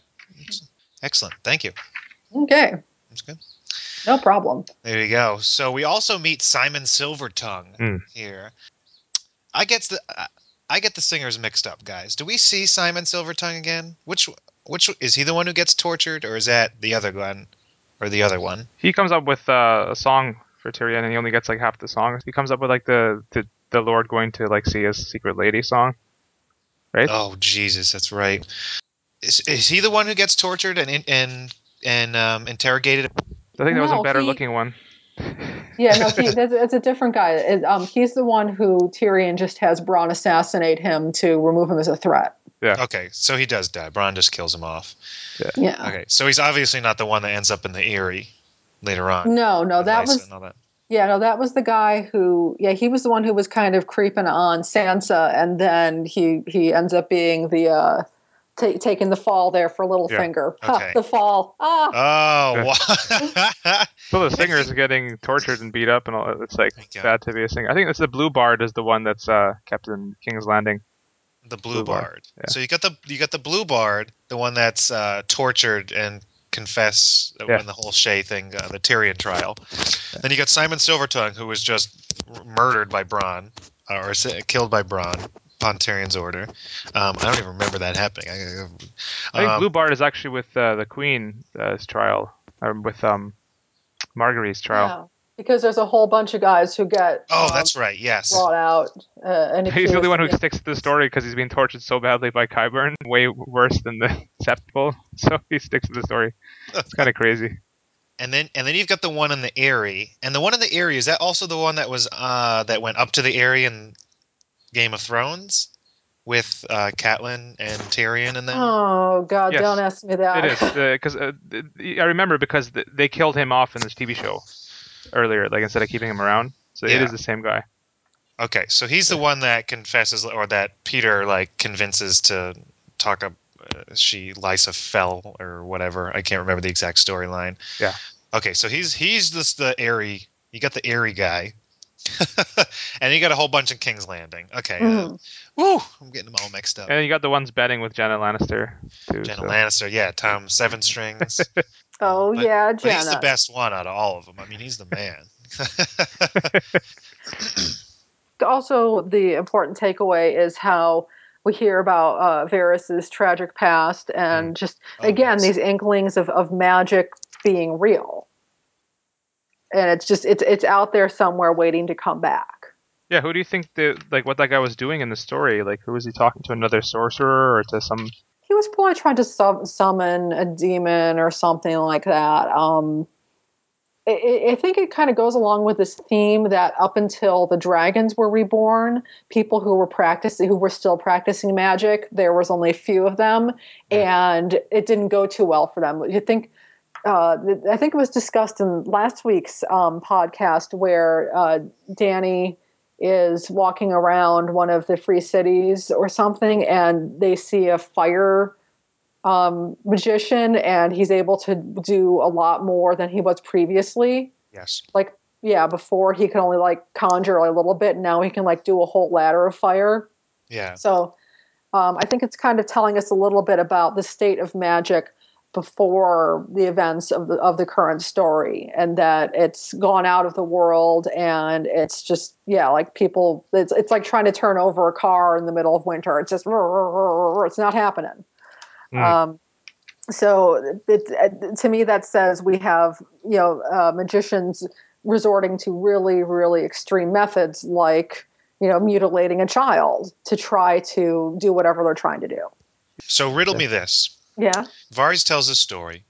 Excellent. Thank you. Okay, That's good. No problem. There you go. So we also meet Symon Silvertongue Hmm. here. I get the I- I get the singers mixed up, guys. Do we see Symon Silvertongue again? Which which is he the one who gets tortured, or is that the other one, or the other one? He comes up with uh, a song for Tyrion, and he only gets like half the song. He comes up with like the the, the Lord going to like see his secret lady song, right? Oh Jesus, that's right. Is, is he the one who gets tortured and and and um, interrogated? I think there was No, a better he- looking one. Yeah, no, he, that's, that's a different guy. It, um, he's the one who Tyrion just has Bronn assassinate him to remove him as a threat. Yeah. Okay, so he does die. Bronn just kills him off. Yeah. yeah. Okay, so he's obviously not the one that ends up in the Eyrie later on. No, no, that Lysa was and all that. yeah, no, that was the guy who yeah, he was the one who was kind of creeping on Sansa, and then he he ends up being the uh, ta taking the fall there for Littlefinger. Ha, Okay. the fall. Ah, Oh. So the singer is getting tortured and beat up, and all. It's like Thank you. bad to be a singer. I think it's the Blue Bard is the one that's uh, kept in King's Landing. the blue, Blue Bard, bard. yeah. So you got the you got the blue bard, the one that's uh, tortured and confess Yeah. when the whole Shae thing, uh, the Tyrion trial. Then you got Symon Silvertongue, who was just r- murdered by Bronn, uh, or s- killed by Bronn upon Tyrion's order. Um, I don't even remember that happening. I, I think um, Blue Bard is actually with uh, the Queen's uh, trial, or with um, Margaery's trial. yeah. Because there's a whole bunch of guys who get Oh, um, that's right. Yes. brought out. Uh, and He's the only one who yeah. sticks to the story because he's being tortured so badly by Qyburn, way worse than the Septuple. So he sticks to the story. It's kind of crazy. And then and then you've got the one in the Eyrie. And the one in the Eyrie is that also the one that was uh that went up to the Eyrie in Game of Thrones with uh Catelyn and Tyrion and them. Oh God! Yes. Don't ask me that. It is because uh, th- I remember because th- they killed him off in this TV show earlier, like instead of keeping him around. So it Yeah. is the same guy. Okay, so he's the one that confesses or that Petyr like convinces to talk up uh, she Lysa fell or whatever. I can't remember the exact storyline. Yeah. Okay, so he's he's this the Eyrie. You got the Eyrie guy. and you got a whole bunch in King's Landing. Okay. uh, Mhm. woo! I'm getting them all mixed up. And you got the ones betting with Genna Lannister too. Genna so- Lannister, yeah, Tom Seven Strings. Oh But- yeah, But Genna. he's the best one out of all of them. I mean, he's the man. also the important takeaway is how we hear about uh, Varys's tragic past and just Oh, again yes. these inklings of, of magic being real and it's just it's it's out there somewhere waiting to come back Yeah, who do you think the like what that guy was doing in the story? Like, who was he talking to? Another sorcerer or to some? he was probably trying to sub- summon a demon or something like that um I- I I think it kind of goes along with this theme that up until the dragons were reborn, people who were practicing, who were still practicing magic, there was only a few of them, and it didn't go too well for them. You think? Uh, I think it was discussed in last week's um, podcast where uh, Dany is walking around one of the free cities or something, and they see a fire um, magician, and he's able to do a lot more than he was previously. yes. Like, yeah, before he could only like conjure a little bit, now he can like do a whole ladder of fire. Yeah. So, um, I think it's kind of telling us a little bit about the state of magic before the events of the of the current story, and that it's gone out of the world, and it's just yeah, like people, it's it's like trying to turn over a car in the middle of winter. It's just it's not happening. Hmm. Um, so it, it, to me, that says we have you know uh, magicians resorting to really, really extreme methods like, you know, mutilating a child to try to do whatever they're trying to do. So riddle me this. Yeah. Varys tells a story.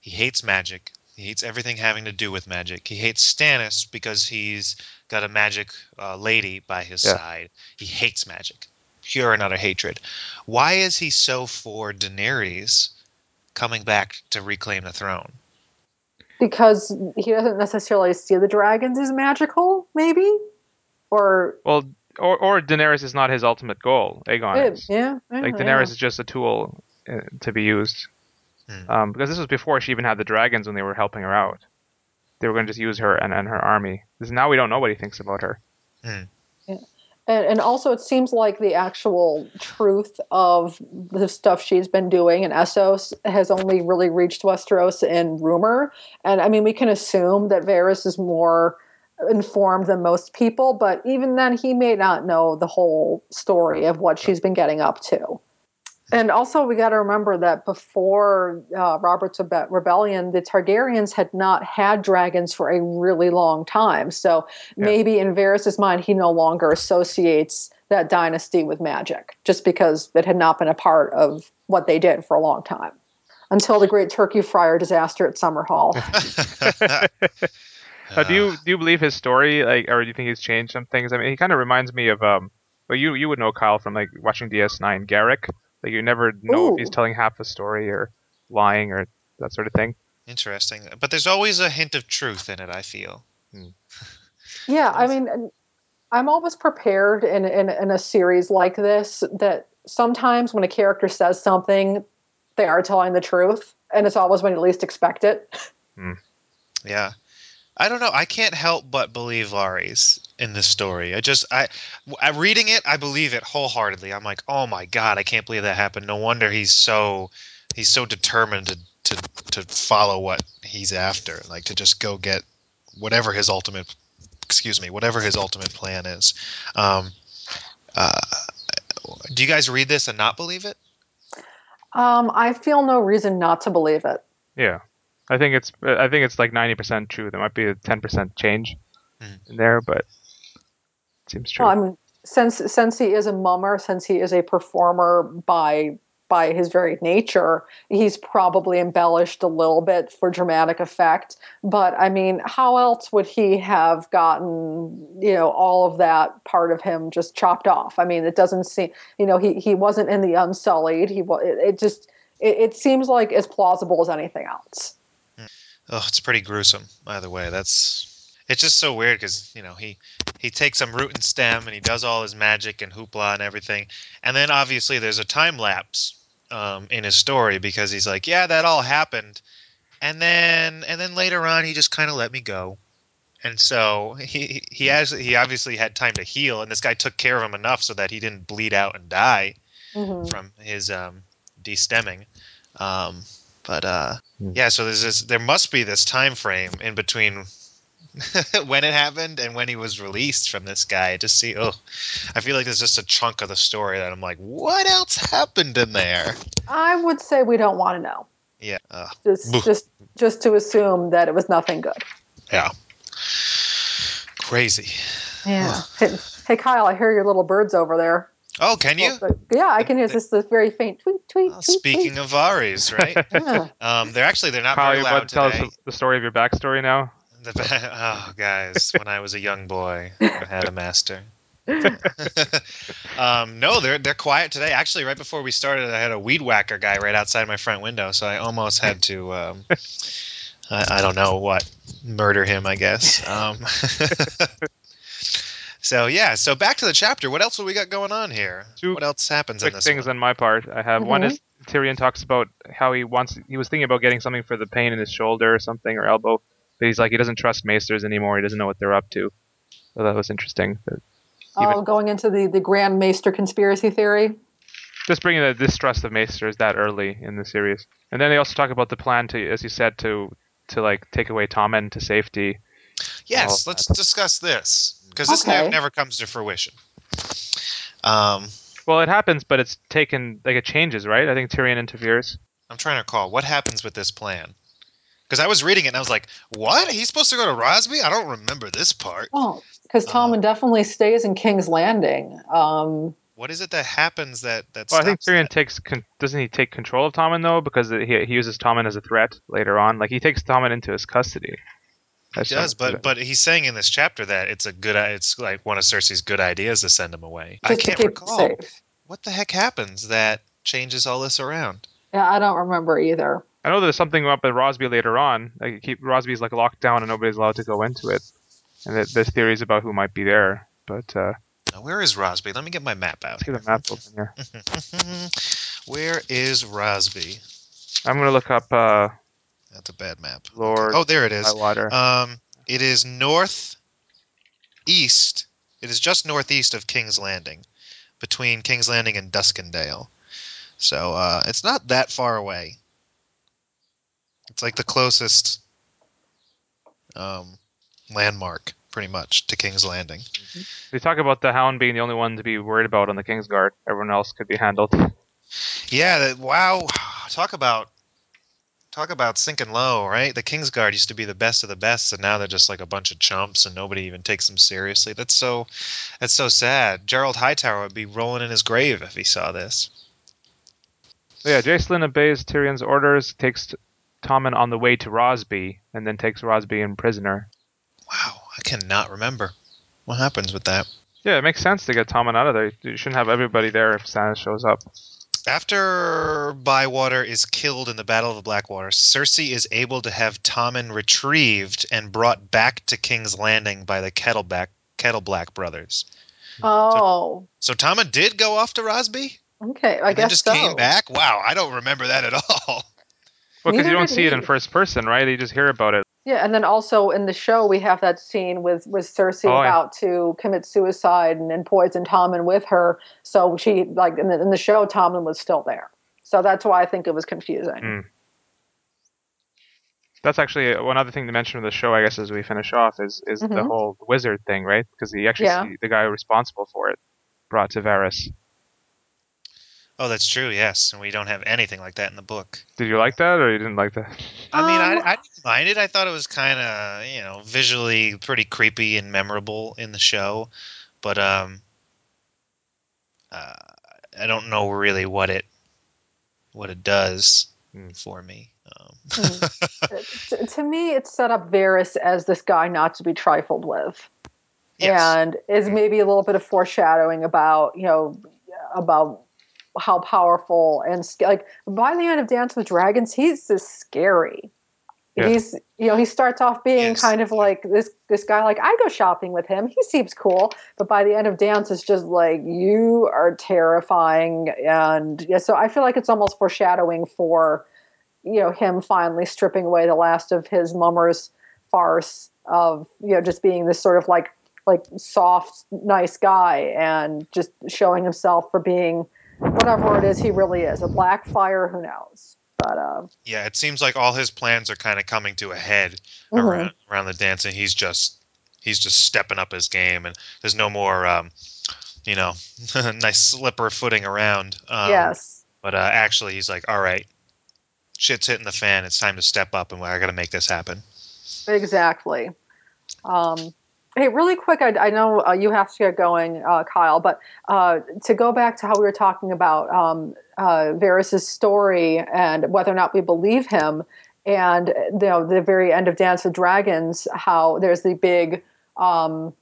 He hates magic. He hates everything having to do with magic. He hates Stannis because he's got a magic uh, lady by his Yeah. side. He hates magic. Pure and utter hatred. Why is he so for Daenerys coming back to reclaim the throne? Because he doesn't necessarily see the dragons as magical, maybe? Or, Well, or or Daenerys is not his ultimate goal. Aegon is. yeah. yeah, Like yeah. Daenerys is just a tool to be used. Hmm. Um, because this was before she even had the dragons when they were helping her out. They were going to just use her and, and her army. Because now we don't know what he thinks about her. Yeah, And, and also, it seems like the actual truth of the stuff she's been doing in Essos has only really reached Westeros in rumor. And I mean, we can assume that Varys is more informed than most people, but even then, he may not know the whole story of what she's been getting up to. And also, we got to remember that before uh, Robert's Rebe- rebellion, the Targaryens had not had dragons for a really long time. So Yeah. maybe in Varys's mind, he no longer associates that dynasty with magic, just because it had not been a part of what they did for a long time, until the Great Turkey Fryer disaster at Summerhall. Uh, do you do you believe his story, like, or do you think he's changed some things? I mean, he kind of reminds me of um. Well, you you would know Kyle from like watching DS9, Garak. Like you never know if he's telling half a story or lying or that sort of thing. Interesting. But there's always a hint of truth in it, I feel. Hmm. Yeah, I mean, I'm always prepared in, in in a series like this that sometimes when a character says something, they are telling the truth, and it's always when you least expect it. Hmm. Yeah. I don't know. I can't help but believe Varys in this story. I just I, I reading it, I believe it wholeheartedly. I'm like, "Oh my god, I can't believe that happened." No wonder he's so he's so determined to to to follow what he's after, like to just go get whatever his ultimate excuse me, whatever his ultimate plan is. Um uh do you guys read this and not believe it? Um, I feel no reason not to believe it. Yeah, I think it's I think it's like ninety percent true. There might be a ten percent change Mhm. in there, but it seems true. Well, I mean, since since he is a mummer, since he is a performer by by his very nature, he's probably embellished a little bit for dramatic effect. But I mean, how else would he have gotten, you know, all of that part of him just chopped off? I mean, it doesn't seem, you know, he he wasn't in the Unsullied. He wa- it, it just it, it seems like as plausible as anything else. Hmm. Oh, it's pretty gruesome. Either way, that's it's just so weird because you know he he takes some root and stem and he does all his magic and hoopla and everything, and then obviously there's a time lapse um, in his story because he's like, yeah, that all happened, and then and then later on he just kind of let me go, and so he he has he obviously had time to heal, and this guy took care of him enough so that he didn't bleed out and die Mhm. from his um, destemming. Um, but uh, Hmm. yeah, so there's this. There must be this time frame in between when it happened and when he was released from this guy. Just see, oh, I feel like there's just a chunk of the story that I'm like, what else happened in there? I would say we don't want to know. Yeah, uh, Just Boo. just just to assume that it was nothing good. yeah, crazy. Yeah. Hey, hey, Kyle, I hear your little birds over there. Oh, can you? Yeah, I can hear this, this very faint tweet, tweet, Well, tweet, speaking of Varys, right? Yeah. um, they're actually they're not Kyle, very you're about loud to tell us the, the story of your backstory now. The, oh, guys, when I was a young boy, I had a master. um, no, they're they're quiet today. Actually, right before we started, I had a weed whacker guy right outside my front window, so I almost had to. Um, I, I don't know what murder him. I guess. Um, so yeah, so back to the chapter. What else have we got going on here? Two what else happens in Quick this things one? on my part. I have one Mhm. is Tyrion talks about how he wants. He was thinking about getting something for the pain in his shoulder or something or elbow, but he's like he doesn't trust maesters anymore. He doesn't know what they're up to. So that was interesting. But Oh, going into the, the Grand Maester conspiracy theory. just bringing the distrust of maesters that early in the series, and then they also talk about the plan to, as you said, to to like take away Tommen to safety. Yes, let's that. discuss this because this Okay. never comes to fruition. Um, Well, it happens, but it's taken like it changes, right? I think Tyrion interferes. I'm trying to recall what happens with this plan. Because I was reading it and I was like, "What? He's supposed to go to Rosby? I don't remember this part. Well, because Tommen definitely stays in King's Landing. Um, What is it that happens that that Well, I think Tyrion that? takes con- doesn't he take control of Tommen though because he he uses Tommen as a threat later on. Like he takes Tommen into his custody. He does, but but he's saying in this chapter that it's a good. It's like one of Cersei's good ideas to send him away. I just to can't recall what the heck happens that changes all this around. Yeah, I don't remember either. I know there's something up at Rosby later on. Like keep Rosby's like locked down and nobody's allowed to go into it, and there- there's theories about who might be there. But uh, Now, where is Rosby? Let me get my map out. get the map open here. where is Rosby? I'm gonna look up uh, That's a bad map. Lord Oh, there it is. Highwater. Um, it is north east. It is just northeast of King's Landing, between King's Landing and Duskendale. So uh, it's not that far away. It's like the closest um, landmark, pretty much, to King's Landing. They talk about the Hound being the only one to be worried about on the Kingsguard. Everyone else could be handled. Yeah, that, wow. Talk about talk about sinking low, right? The Kingsguard used to be the best of the best, and now they're just like a bunch of chumps, and nobody even takes them seriously. That's so that's so sad. Gerold Hightower would be rolling in his grave if he saw this. Yeah, Jacelyn obeys Tyrion's orders, takes Tommen on the way to Rosby, and then takes Rosby in prisoner. Wow, I cannot remember what happens with that. Yeah, it makes sense to get Tommen out of there. You shouldn't have everybody there if Stannis shows up. After Bywater is killed in the Battle of the Blackwater, Cersei is able to have Tommen retrieved and brought back to King's Landing by the Kettleback Kettleblack brothers. Oh, So Tommen did go off to Rosby? okay. I and then guess just so. came back? Wow, I don't remember that at all. Well, because you don't see it in first person, right? You just hear about it. Yeah, and then also in the show we have that scene with with Cersei Oh, yeah. about to commit suicide and, and poison Tommen with her. So she like in the, in the show Tommen was still there. So that's why I think it was confusing. Mm. That's actually uh, one other thing to mention in the show, I guess, as we finish off, is is the Mhm. whole wizard thing, right? Because he actually Yeah. see the guy responsible for it brought to Varys. Oh, that's true. Yes, and we don't have anything like that in the book. Did you like that, or you didn't like that? I mean, I, Um, I didn't mind it. I thought it was kind of, you know, visually pretty creepy and memorable in the show, but um, uh, I don't know really what it what it does Hmm. for me. Um, to, to me, it set up Varys as this guy not to be trifled with. yes, and is maybe a little bit of foreshadowing about you know about how powerful and like by the end of Dance with Dragons, he's just scary. Yeah. He's you know he starts off being Yes. kind of like this this guy like I go shopping with him. He seems cool, but by the end of Dance, it's just like you are terrifying, and yeah. So I feel like it's almost foreshadowing for you know him finally stripping away the last of his mummers farce of you know just being this sort of like like soft nice guy and just showing himself for being whatever it is he really is a Blackfyre who knows but uh yeah. It seems like all his plans are kind of coming to a head mhm. around around the dance, and he's just he's just stepping up his game, and there's no more, um, you know, nice slipper footing around. Um, yes But uh, actually, he's like, all right, shit's hitting the fan. It's time to step up, and I got to make this happen. exactly um Hey, really quick, I, I know uh, you have to get going, uh, Kyle, but uh, to go back to how we were talking about um, uh, Varys' story and whether or not we believe him, and you know the very end of Dance with Dragons, how there's the big um,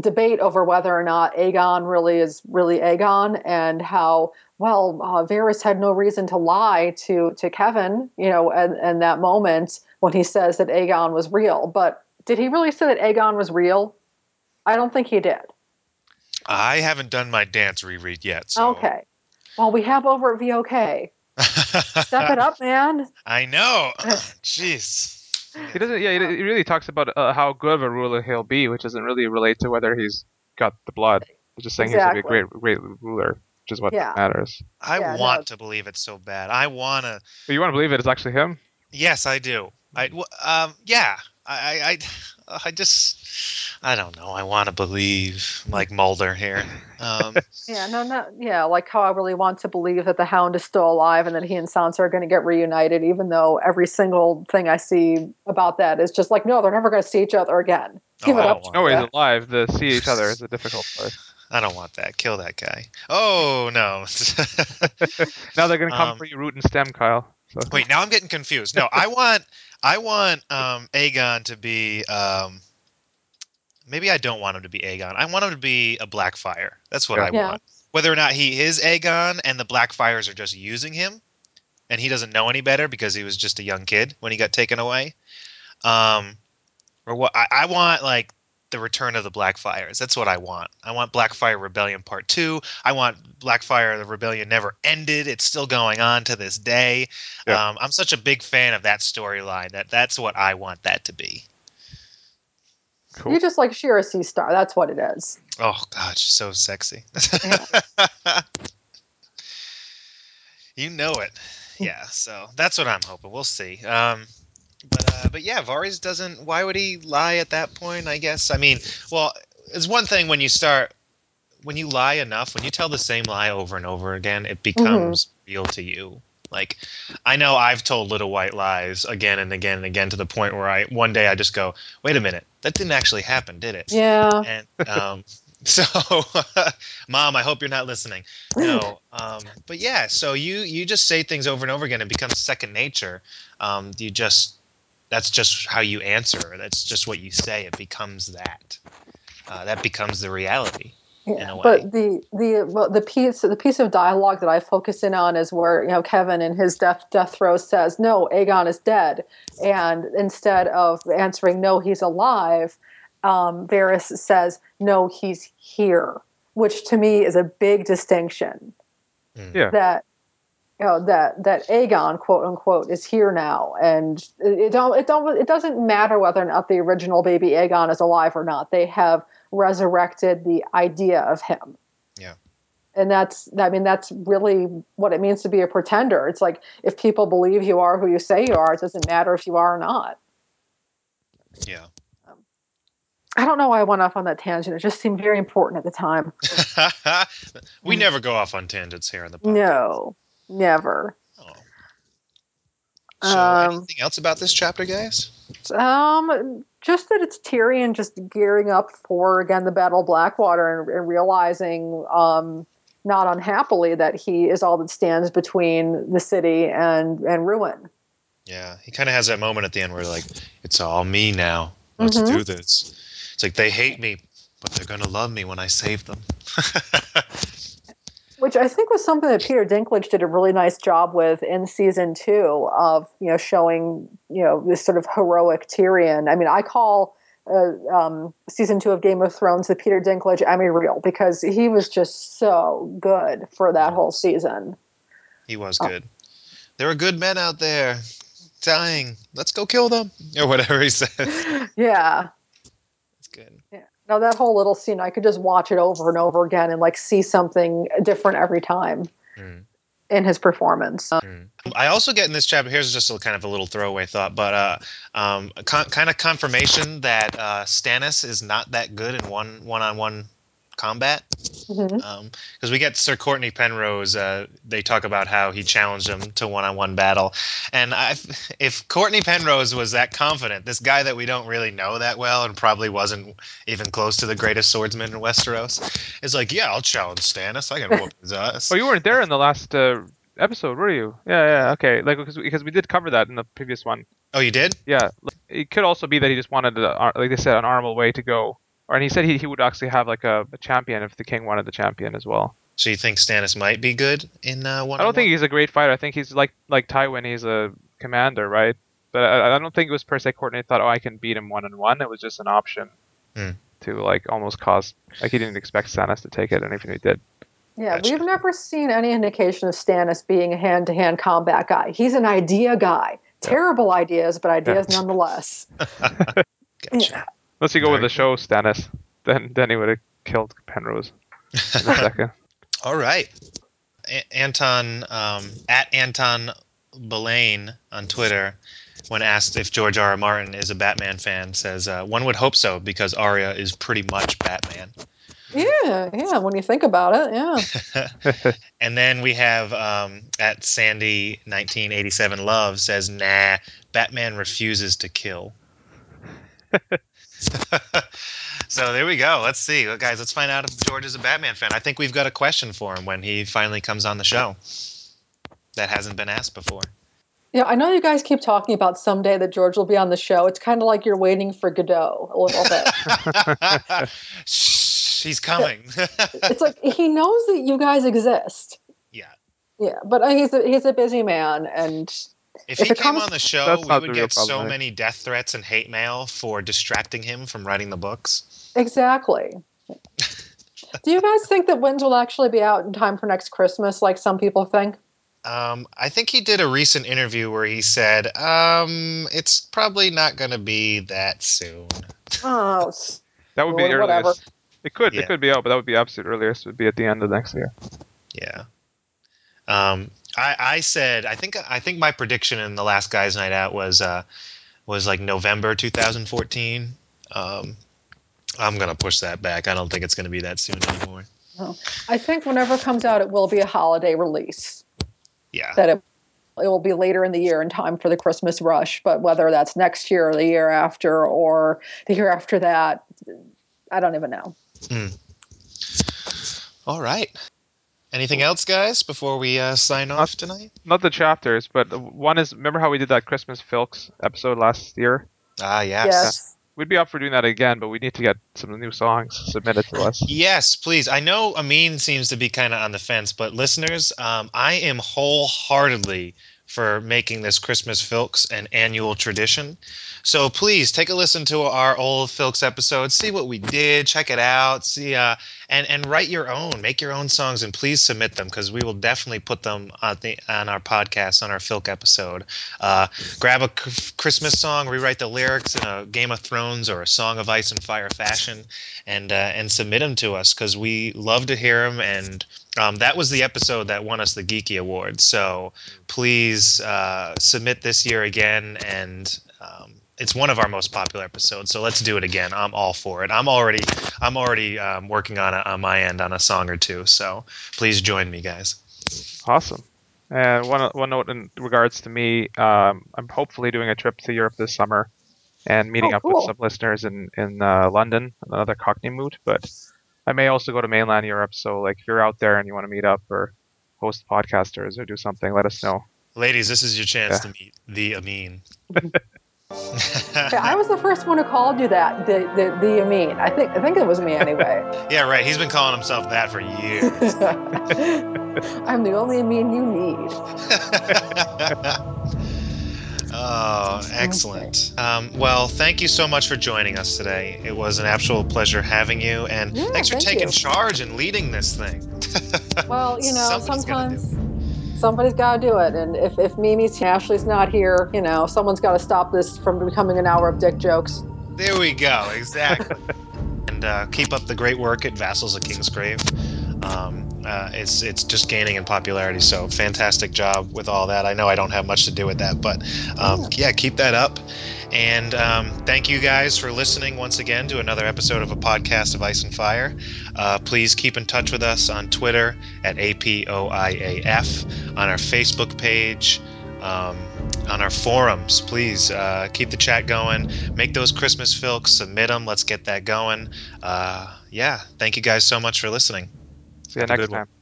debate over whether or not Aegon really is really Aegon, and how well uh, Varys had no reason to lie to to Kevan, you know, and, and that moment when he says that Aegon was real, but did he really say that Aegon was real? I don't think he did. I haven't done my dance reread yet. So. Okay. Well, we have over at VOK. Step it up, man. I know. Jeez. He doesn't. Yeah, he, he really talks about uh, how good of a ruler he'll be, which doesn't really relate to whether he's got the blood. He's just saying he's gonna be a great, great ruler, which is what Yeah. matters. I Yeah, no. want to believe it so bad. I want to. But you want to believe it is actually him? Yes, I do. I w- um yeah. I, I, I just, I don't know. I want to believe like Mulder here. Um, Yeah, no, no, yeah, like how I really want to believe that the Hound is still alive and that he and Sansa are going to get reunited, even though every single thing I see about that is just like, no, they're never going to see each other again. Give Oh, it up. don't No, he's alive. The see each other is a difficult part. I don't want that. Kill that guy. Oh no. Now they're gonna come Um, for you, root and stem, Kyle. So Wait, now I'm getting confused. No, I want, I want um, Aegon to be. Um, maybe I don't want him to be Aegon. I want him to be a Blackfyre. That's what Yeah. I want. Whether or not he is Aegon and the Blackfyres are just using him, and he doesn't know any better because he was just a young kid when he got taken away. Um, or what? I, I want like the return of the Blackfyres. That's what I want. I want Blackfyre Rebellion Part Two. I want Blackfyre the Rebellion never ended. It's still going on to this day. Yeah. Um, I'm such a big fan of that storyline that that's what I want that to be. cool. You just like Shiera Seastar. That's what it is. Oh God, she's so sexy. you know it. Yeah. So that's what I'm hoping. We'll see. Um, but yeah, Varys doesn't. Why would he lie at that point? I guess. I mean, well, it's one thing when you start when you lie enough, when you tell the same lie over and over again, it becomes real to you. Like, I know I've told little white lies again and again and again to the point where I one day I just go, "Wait a minute, that didn't actually happen, did it?" Yeah. And um, so, mom, I hope you're not listening. No, um, but yeah, so you you just say things over and over again. It becomes second nature. Um, you just that's just how you answer. That's just what you say. It becomes that. Uh, that becomes the reality. in Yeah, but the the well, the piece the piece of dialogue that I focus in on is where you know Kevan in his death death throw says no Aegon is dead, and instead of answering no he's alive, um, Varys says no he's here, which to me is a big distinction. Mm. Yeah. That you know that that Aegon quote unquote is here now, and it don't it don't it doesn't matter whether or not the original baby Aegon is alive or not. They have resurrected the idea of him. Yeah. And that's I mean that's really what it means to be a pretender. It's like if people believe you are who you say you are, it doesn't matter if you are or not. Yeah. I don't know why I went off on that tangent. It just seemed very important at the time. we never go off on tangents here in the podcast. No, never. Oh. So, Um, anything else about this chapter, guys? Um, just that it's Tyrion just gearing up for again the Battle of Blackwater and, and realizing, um, not unhappily, that he is all that stands between the city and and ruin. Yeah, he kind of has that moment at the end where like, it's all me now. Let's Mhm. do this. It's like they hate me, but they're gonna love me when I save them. Which I think was something that Peter Dinklage did a really nice job with in season two of you know showing you know this sort of heroic Tyrion. I mean, I call uh, um, season two of Game of Thrones the Peter Dinklage Emmy reel because he was just so good for that whole season. he was good. There are good men out there dying. Let's go kill them, or whatever he says. yeah. Now that whole little scene, I could just watch it over and over again and like see something different every time Mm. in his performance. Mm. I also get in this chapter. Here's just a kind of a little throwaway thought, but uh, um, con- kind of confirmation that uh, Stannis is not that good in one one-on-one combat. Because we get Sir Cortnay Penrose. Uh, they talk about how he challenged him to one-on-one battle, and I, if Cortnay Penrose was that confident, this guy that we don't really know that well and probably wasn't even close to the greatest swordsman in Westeros, is like, yeah, I'll challenge Stannis. I can whoop his ass. Oh, you weren't there in the last uh, episode, were you? Yeah, yeah, okay. Like because because we did cover that in the previous one. Oh, you did? Yeah, like, it could also be that he just wanted, a, uh, like they said, an honorable way to go. Or and he said he, he would actually have like a, a champion if the king wanted the champion as well. So you think Stannis might be good in uh, one? I don't think he's a great fighter. I think he's like like Tywin. He's a commander, right? But I, I don't think it was per se Cortnay thought, oh, I can beat him one on one. It was just an option Hmm. to like almost cause like he didn't expect Stannis to take it, and even if he did. Yeah, Gotcha. we've never seen any indication of Stannis being a hand-to-hand combat guy. He's an idea guy. Terrible ideas, but ideas Yeah. nonetheless. Gotcha. Unless you go with Very the show Stannis, then then he would have killed Penrose in a second. All right. A- Anton um, at Anton Belane on Twitter when asked if George R. R. Martin is a Batman fan, says uh, one would hope so because Arya is pretty much Batman. Yeah, yeah. When you think about it, yeah. and then we have um, at Sandy 1987 Love says, "Nah, Batman refuses to kill." so there we go. Let's see, well, guys. Let's find out if George is a Batman fan. I think we've got a question for him when he finally comes on the show that hasn't been asked before. Yeah, I know you guys keep talking about someday that George will be on the show. It's kind of like you're waiting for Godot a little bit. Shh, he's coming. it's like he knows that you guys exist. Yeah. Yeah, but uh, he's a, he's a busy man, and if, If he came comes- on the show, we would the real get so problem, eh? many death threats and hate mail for distracting him from writing the books. exactly. Do you guys think that Winds will actually be out in time for next Christmas, like some people think? Um, I think he did a recent interview where he said, um, "It's probably not going to be that soon." Oh, That would be the Or whatever. earliest. It could. Yeah. It could be out, but that would be absolute earliest. It would be at the end of next year. Yeah. Um, I, I said I think I think my prediction in the last guys' night out was uh, was like November 2014. Um, I'm gonna push that back. I don't think it's gonna be that soon anymore. I think whenever it comes out, it will be a holiday release. Yeah. That it it will be later in the year in time for the Christmas rush. But whether that's next year or the year after or the year after that, I don't even know. All right. Anything else, guys, before we uh, sign off tonight? Not the chapters, but one is. Remember how we did that Christmas Filks episode last year? Ah, yes. Yes. We'd be up for doing that again, but we need to get some new songs submitted to us. Yes, please. I know Amin seems to be kind of on the fence, but listeners, um, I am wholeheartedly for making this Christmas Filks an annual tradition. So please take a listen to our old Filks episodes, see what we did, check it out, see, uh, and and write your own, make your own songs, and please submit them because we will definitely put them on the on our podcast on our Filk episode. Uh, grab a Christmas song, rewrite the lyrics in a Game of Thrones or a Song of Ice and Fire fashion, and uh, and submit them to us because we love to hear them. And um, that was the episode that won us the Geeky Award. So please uh, submit this year again, and um, it's one of our most popular episodes. So let's do it again. I'm all for it. I'm already I'm already um, working on it on my end on a song or two. So please join me, guys. Awesome. And one one note in regards to me, um, I'm hopefully doing a trip to Europe this summer and meeting Oh, up with some listeners in in uh, London, another Cockney moot. But I may also go to mainland Europe. So like, if you're out there and you want to meet up or host podcasters or do something, let us know. Ladies, this is your chance Yeah. to meet the Amin. I was the first one who called you that. The the the Amin. I think I think it was me anyway. yeah, right. He's been calling himself that for years. I'm the only Amin you need. oh, excellent. Um, well, thank you so much for joining us today. It was an absolute pleasure having you, and Yeah, thanks for thank taking you. charge and leading this thing. Well, you know, Somebody's sometimes somebody's got to do it, and if if Mimi's Ashley's not here, you know, someone's got to stop this from becoming an hour of dick jokes. There we go. Exactly. and uh, keep up the great work at Vassals of Kingsgrave. Um, uh, it's it's just gaining in popularity. So fantastic job with all that. I know I don't have much to do with that, but um, yeah, keep that up. And um, thank you guys for listening once again to another episode of a podcast of Ice and Fire. Uh, please keep in touch with us on Twitter at APOIAF, on our Facebook page, um, on our forums. Please uh, keep the chat going. Make those Christmas filks, submit them. Let's get that going. Uh, yeah, thank you guys so much for listening. See you Have next good one.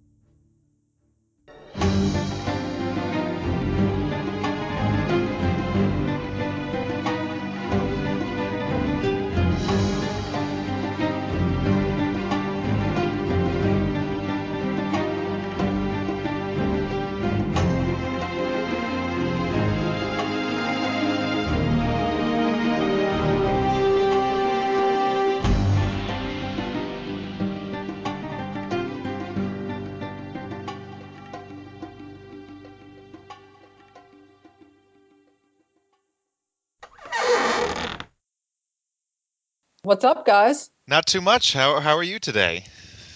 What's up, guys? Not too much. How, how are you today?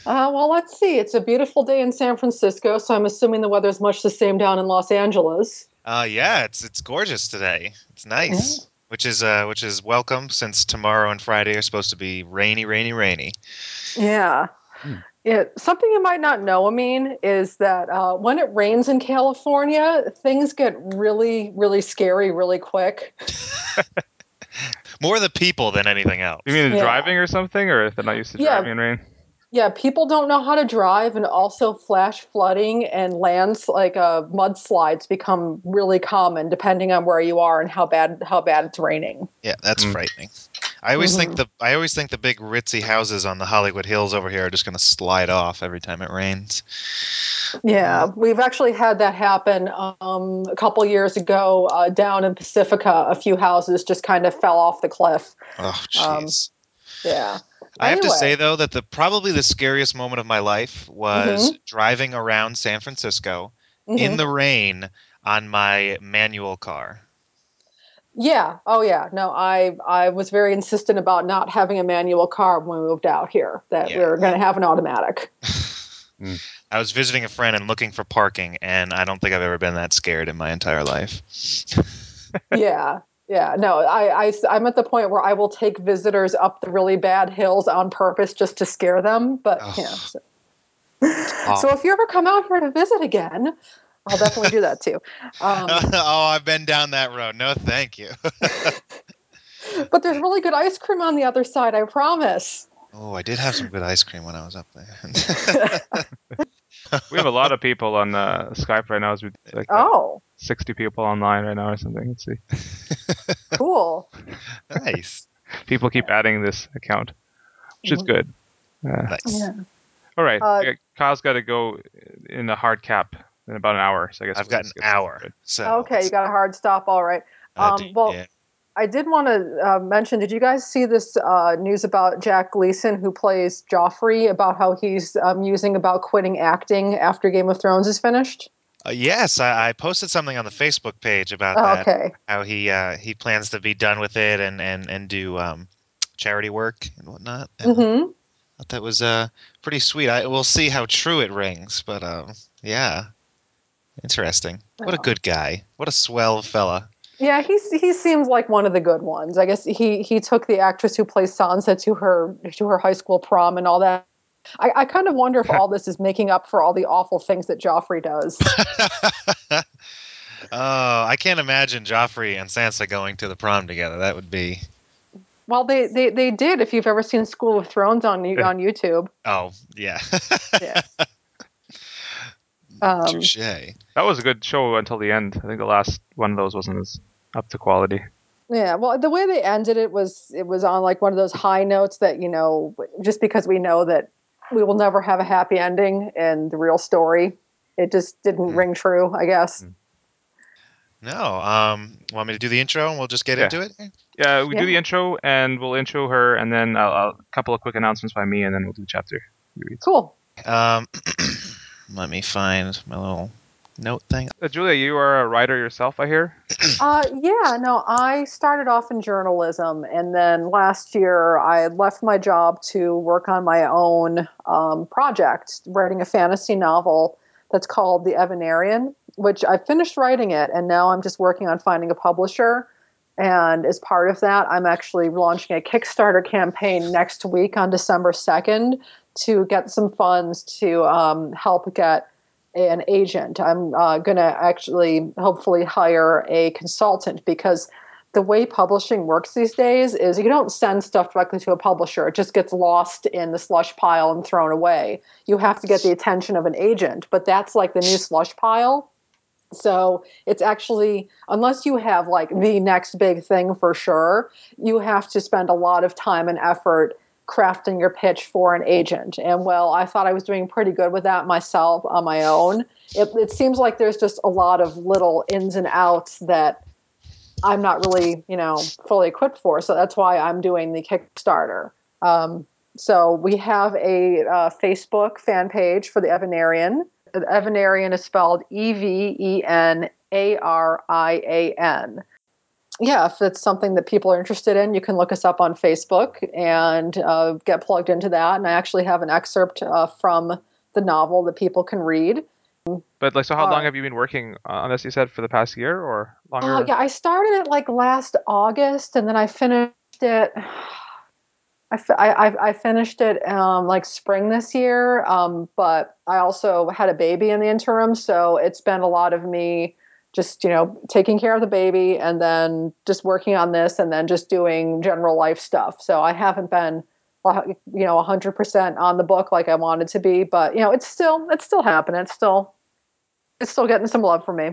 Uh, well, let's see. It's a beautiful day in San Francisco, so I'm assuming the weather's much the same down in Los Angeles. Uh, yeah, it's it's gorgeous today. It's nice, which is uh, which is welcome since tomorrow and Friday are supposed to be rainy, rainy, rainy. Yeah. Hmm. Yeah, something you might not know, Amin, is that uh, when it rains in California, things get really, really scary really quick. More the people than anything else. You mean Yeah. driving or something, or if they're not used to Yeah. driving in rain? Yeah, people don't know how to drive, and also flash flooding and lands like uh, mudslides become really common depending on where you are and how bad how bad it's raining. Yeah, that's Mm. frightening. I always think Mhm. the I always think the big ritzy houses on the Hollywood Hills over here are just going to slide off every time it rains. Yeah, we've actually had that happen um, a couple years ago uh, down in Pacifica. A few houses just kind of fell off the cliff. Oh, Um, jeez. Yeah. I have to say though that the probably the scariest moment of my life was Mm-hmm. driving around San Francisco in Mhm. the rain on my manual car. Yeah. Oh, yeah. No, I I was very insistent about not having a manual car when we moved out here. That we Yeah. were going to have an automatic. Mm. I was visiting a friend and looking for parking, and I don't think I've ever been that scared in my entire life. yeah. Yeah. No, I, I I'm at the point where I will take visitors up the really bad hills on purpose just to scare them. But Ugh. yeah. So, awful. so if you ever come out here to visit again, I'll definitely do that too. Um, oh, I've been down that road. No, thank you. but there's really good ice cream on the other side. I promise. oh, I did have some good ice cream when I was up there. We have a lot of people on uh, Skype right now. As we like uh, oh, 60 people online right now or something. Let's see. cool. nice. People keep adding this account, which is Mhm. good. Uh, Nice. Yeah. All right, uh, Kyle's got to go in the hard cap in about an hour. So I guess I've got an hour. started. So Okay, you got a hard stop. All right. uh, um, d- well- yeah. I did want to uh, mention. Did you guys see this uh, news about Jack Gleeson, who plays Joffrey, about how he's um, musing about quitting acting after Game of Thrones is finished? Uh, yes, I, I posted something on the Facebook page about Oh, that. okay. How he uh, he plans to be done with it and and and do um, charity work and whatnot. And I hmm thought that was uh pretty sweet. I we'll see how true it rings, but um, yeah, interesting. What a good guy. What a swell fella. Yeah, he's he seems like one of the good ones. I guess he he took the actress who plays Sansa to her to her high school prom and all that. I, I kind of wonder if all this is making up for all the awful things that Joffrey does. oh, I can't imagine Joffrey and Sansa going to the prom together. That would be Well, they, they, they did. If you've ever seen School of Thrones on on YouTube, oh yeah. Yeah. um, Touche. That was a good show until the end. I think the last one of those wasn't as up to quality. yeah. Well, the way they ended it was it was on like one of those high notes that you know, just because we know that we will never have a happy ending in the real story, it just didn't Hmm. ring true. I guess. No. Um. Want me to do the intro and we'll just get Yeah. into it? Yeah, we do the intro and we'll intro her, and then I'll, I'll, a couple of quick announcements by me, and then we'll do the chapter. reads. Cool. Um. let me find my little note thing. Uh, Julia, you are a writer yourself, I hear. Uh, yeah, no, I started off in journalism, and then last year I left my job to work on my own um, project, writing a fantasy novel that's called The Evenarian, which I finished writing it, and now I'm just working on finding a publisher. And as part of that, I'm actually launching a Kickstarter campaign next week on December 2nd to get some funds to um, help get an agent. I'm uh, going to actually hopefully hire a consultant because the way publishing works these days is you don't send stuff directly to a publisher. It just gets lost in the slush pile and thrown away. You have to get the attention of an agent, but that's like the new slush pile. So it's actually, unless you have like the next big thing for sure, you have to spend a lot of time and effort crafting your pitch for an agent. And well, I thought I was doing pretty good with that myself on my own. It, it seems like there's just a lot of little ins and outs that I'm not really, you know, fully equipped for. So that's why I'm doing the Kickstarter. Um, so we have a uh, Facebook fan page for the Evenarian. The Evenarian is spelled E V E N A R I A N yeah, if it's something that people are interested in, you can look us up on Facebook and uh, get plugged into that. And I actually have an excerpt uh, from the novel that people can read. But like, so how Uh, long have you been working on this? You said for the past year or longer? Uh, yeah, I started it like last August, and then I finished it. I, I, I- I finished it um, like spring this year, um, but I also had a baby in the interim, so it's been a lot of me just you know taking care of the baby and then just working on this and then just doing general life stuff. So I haven't been uh, you know 100% on the book like I wanted to be, but you know it's still it's still happening. It's still it's still getting some love from me.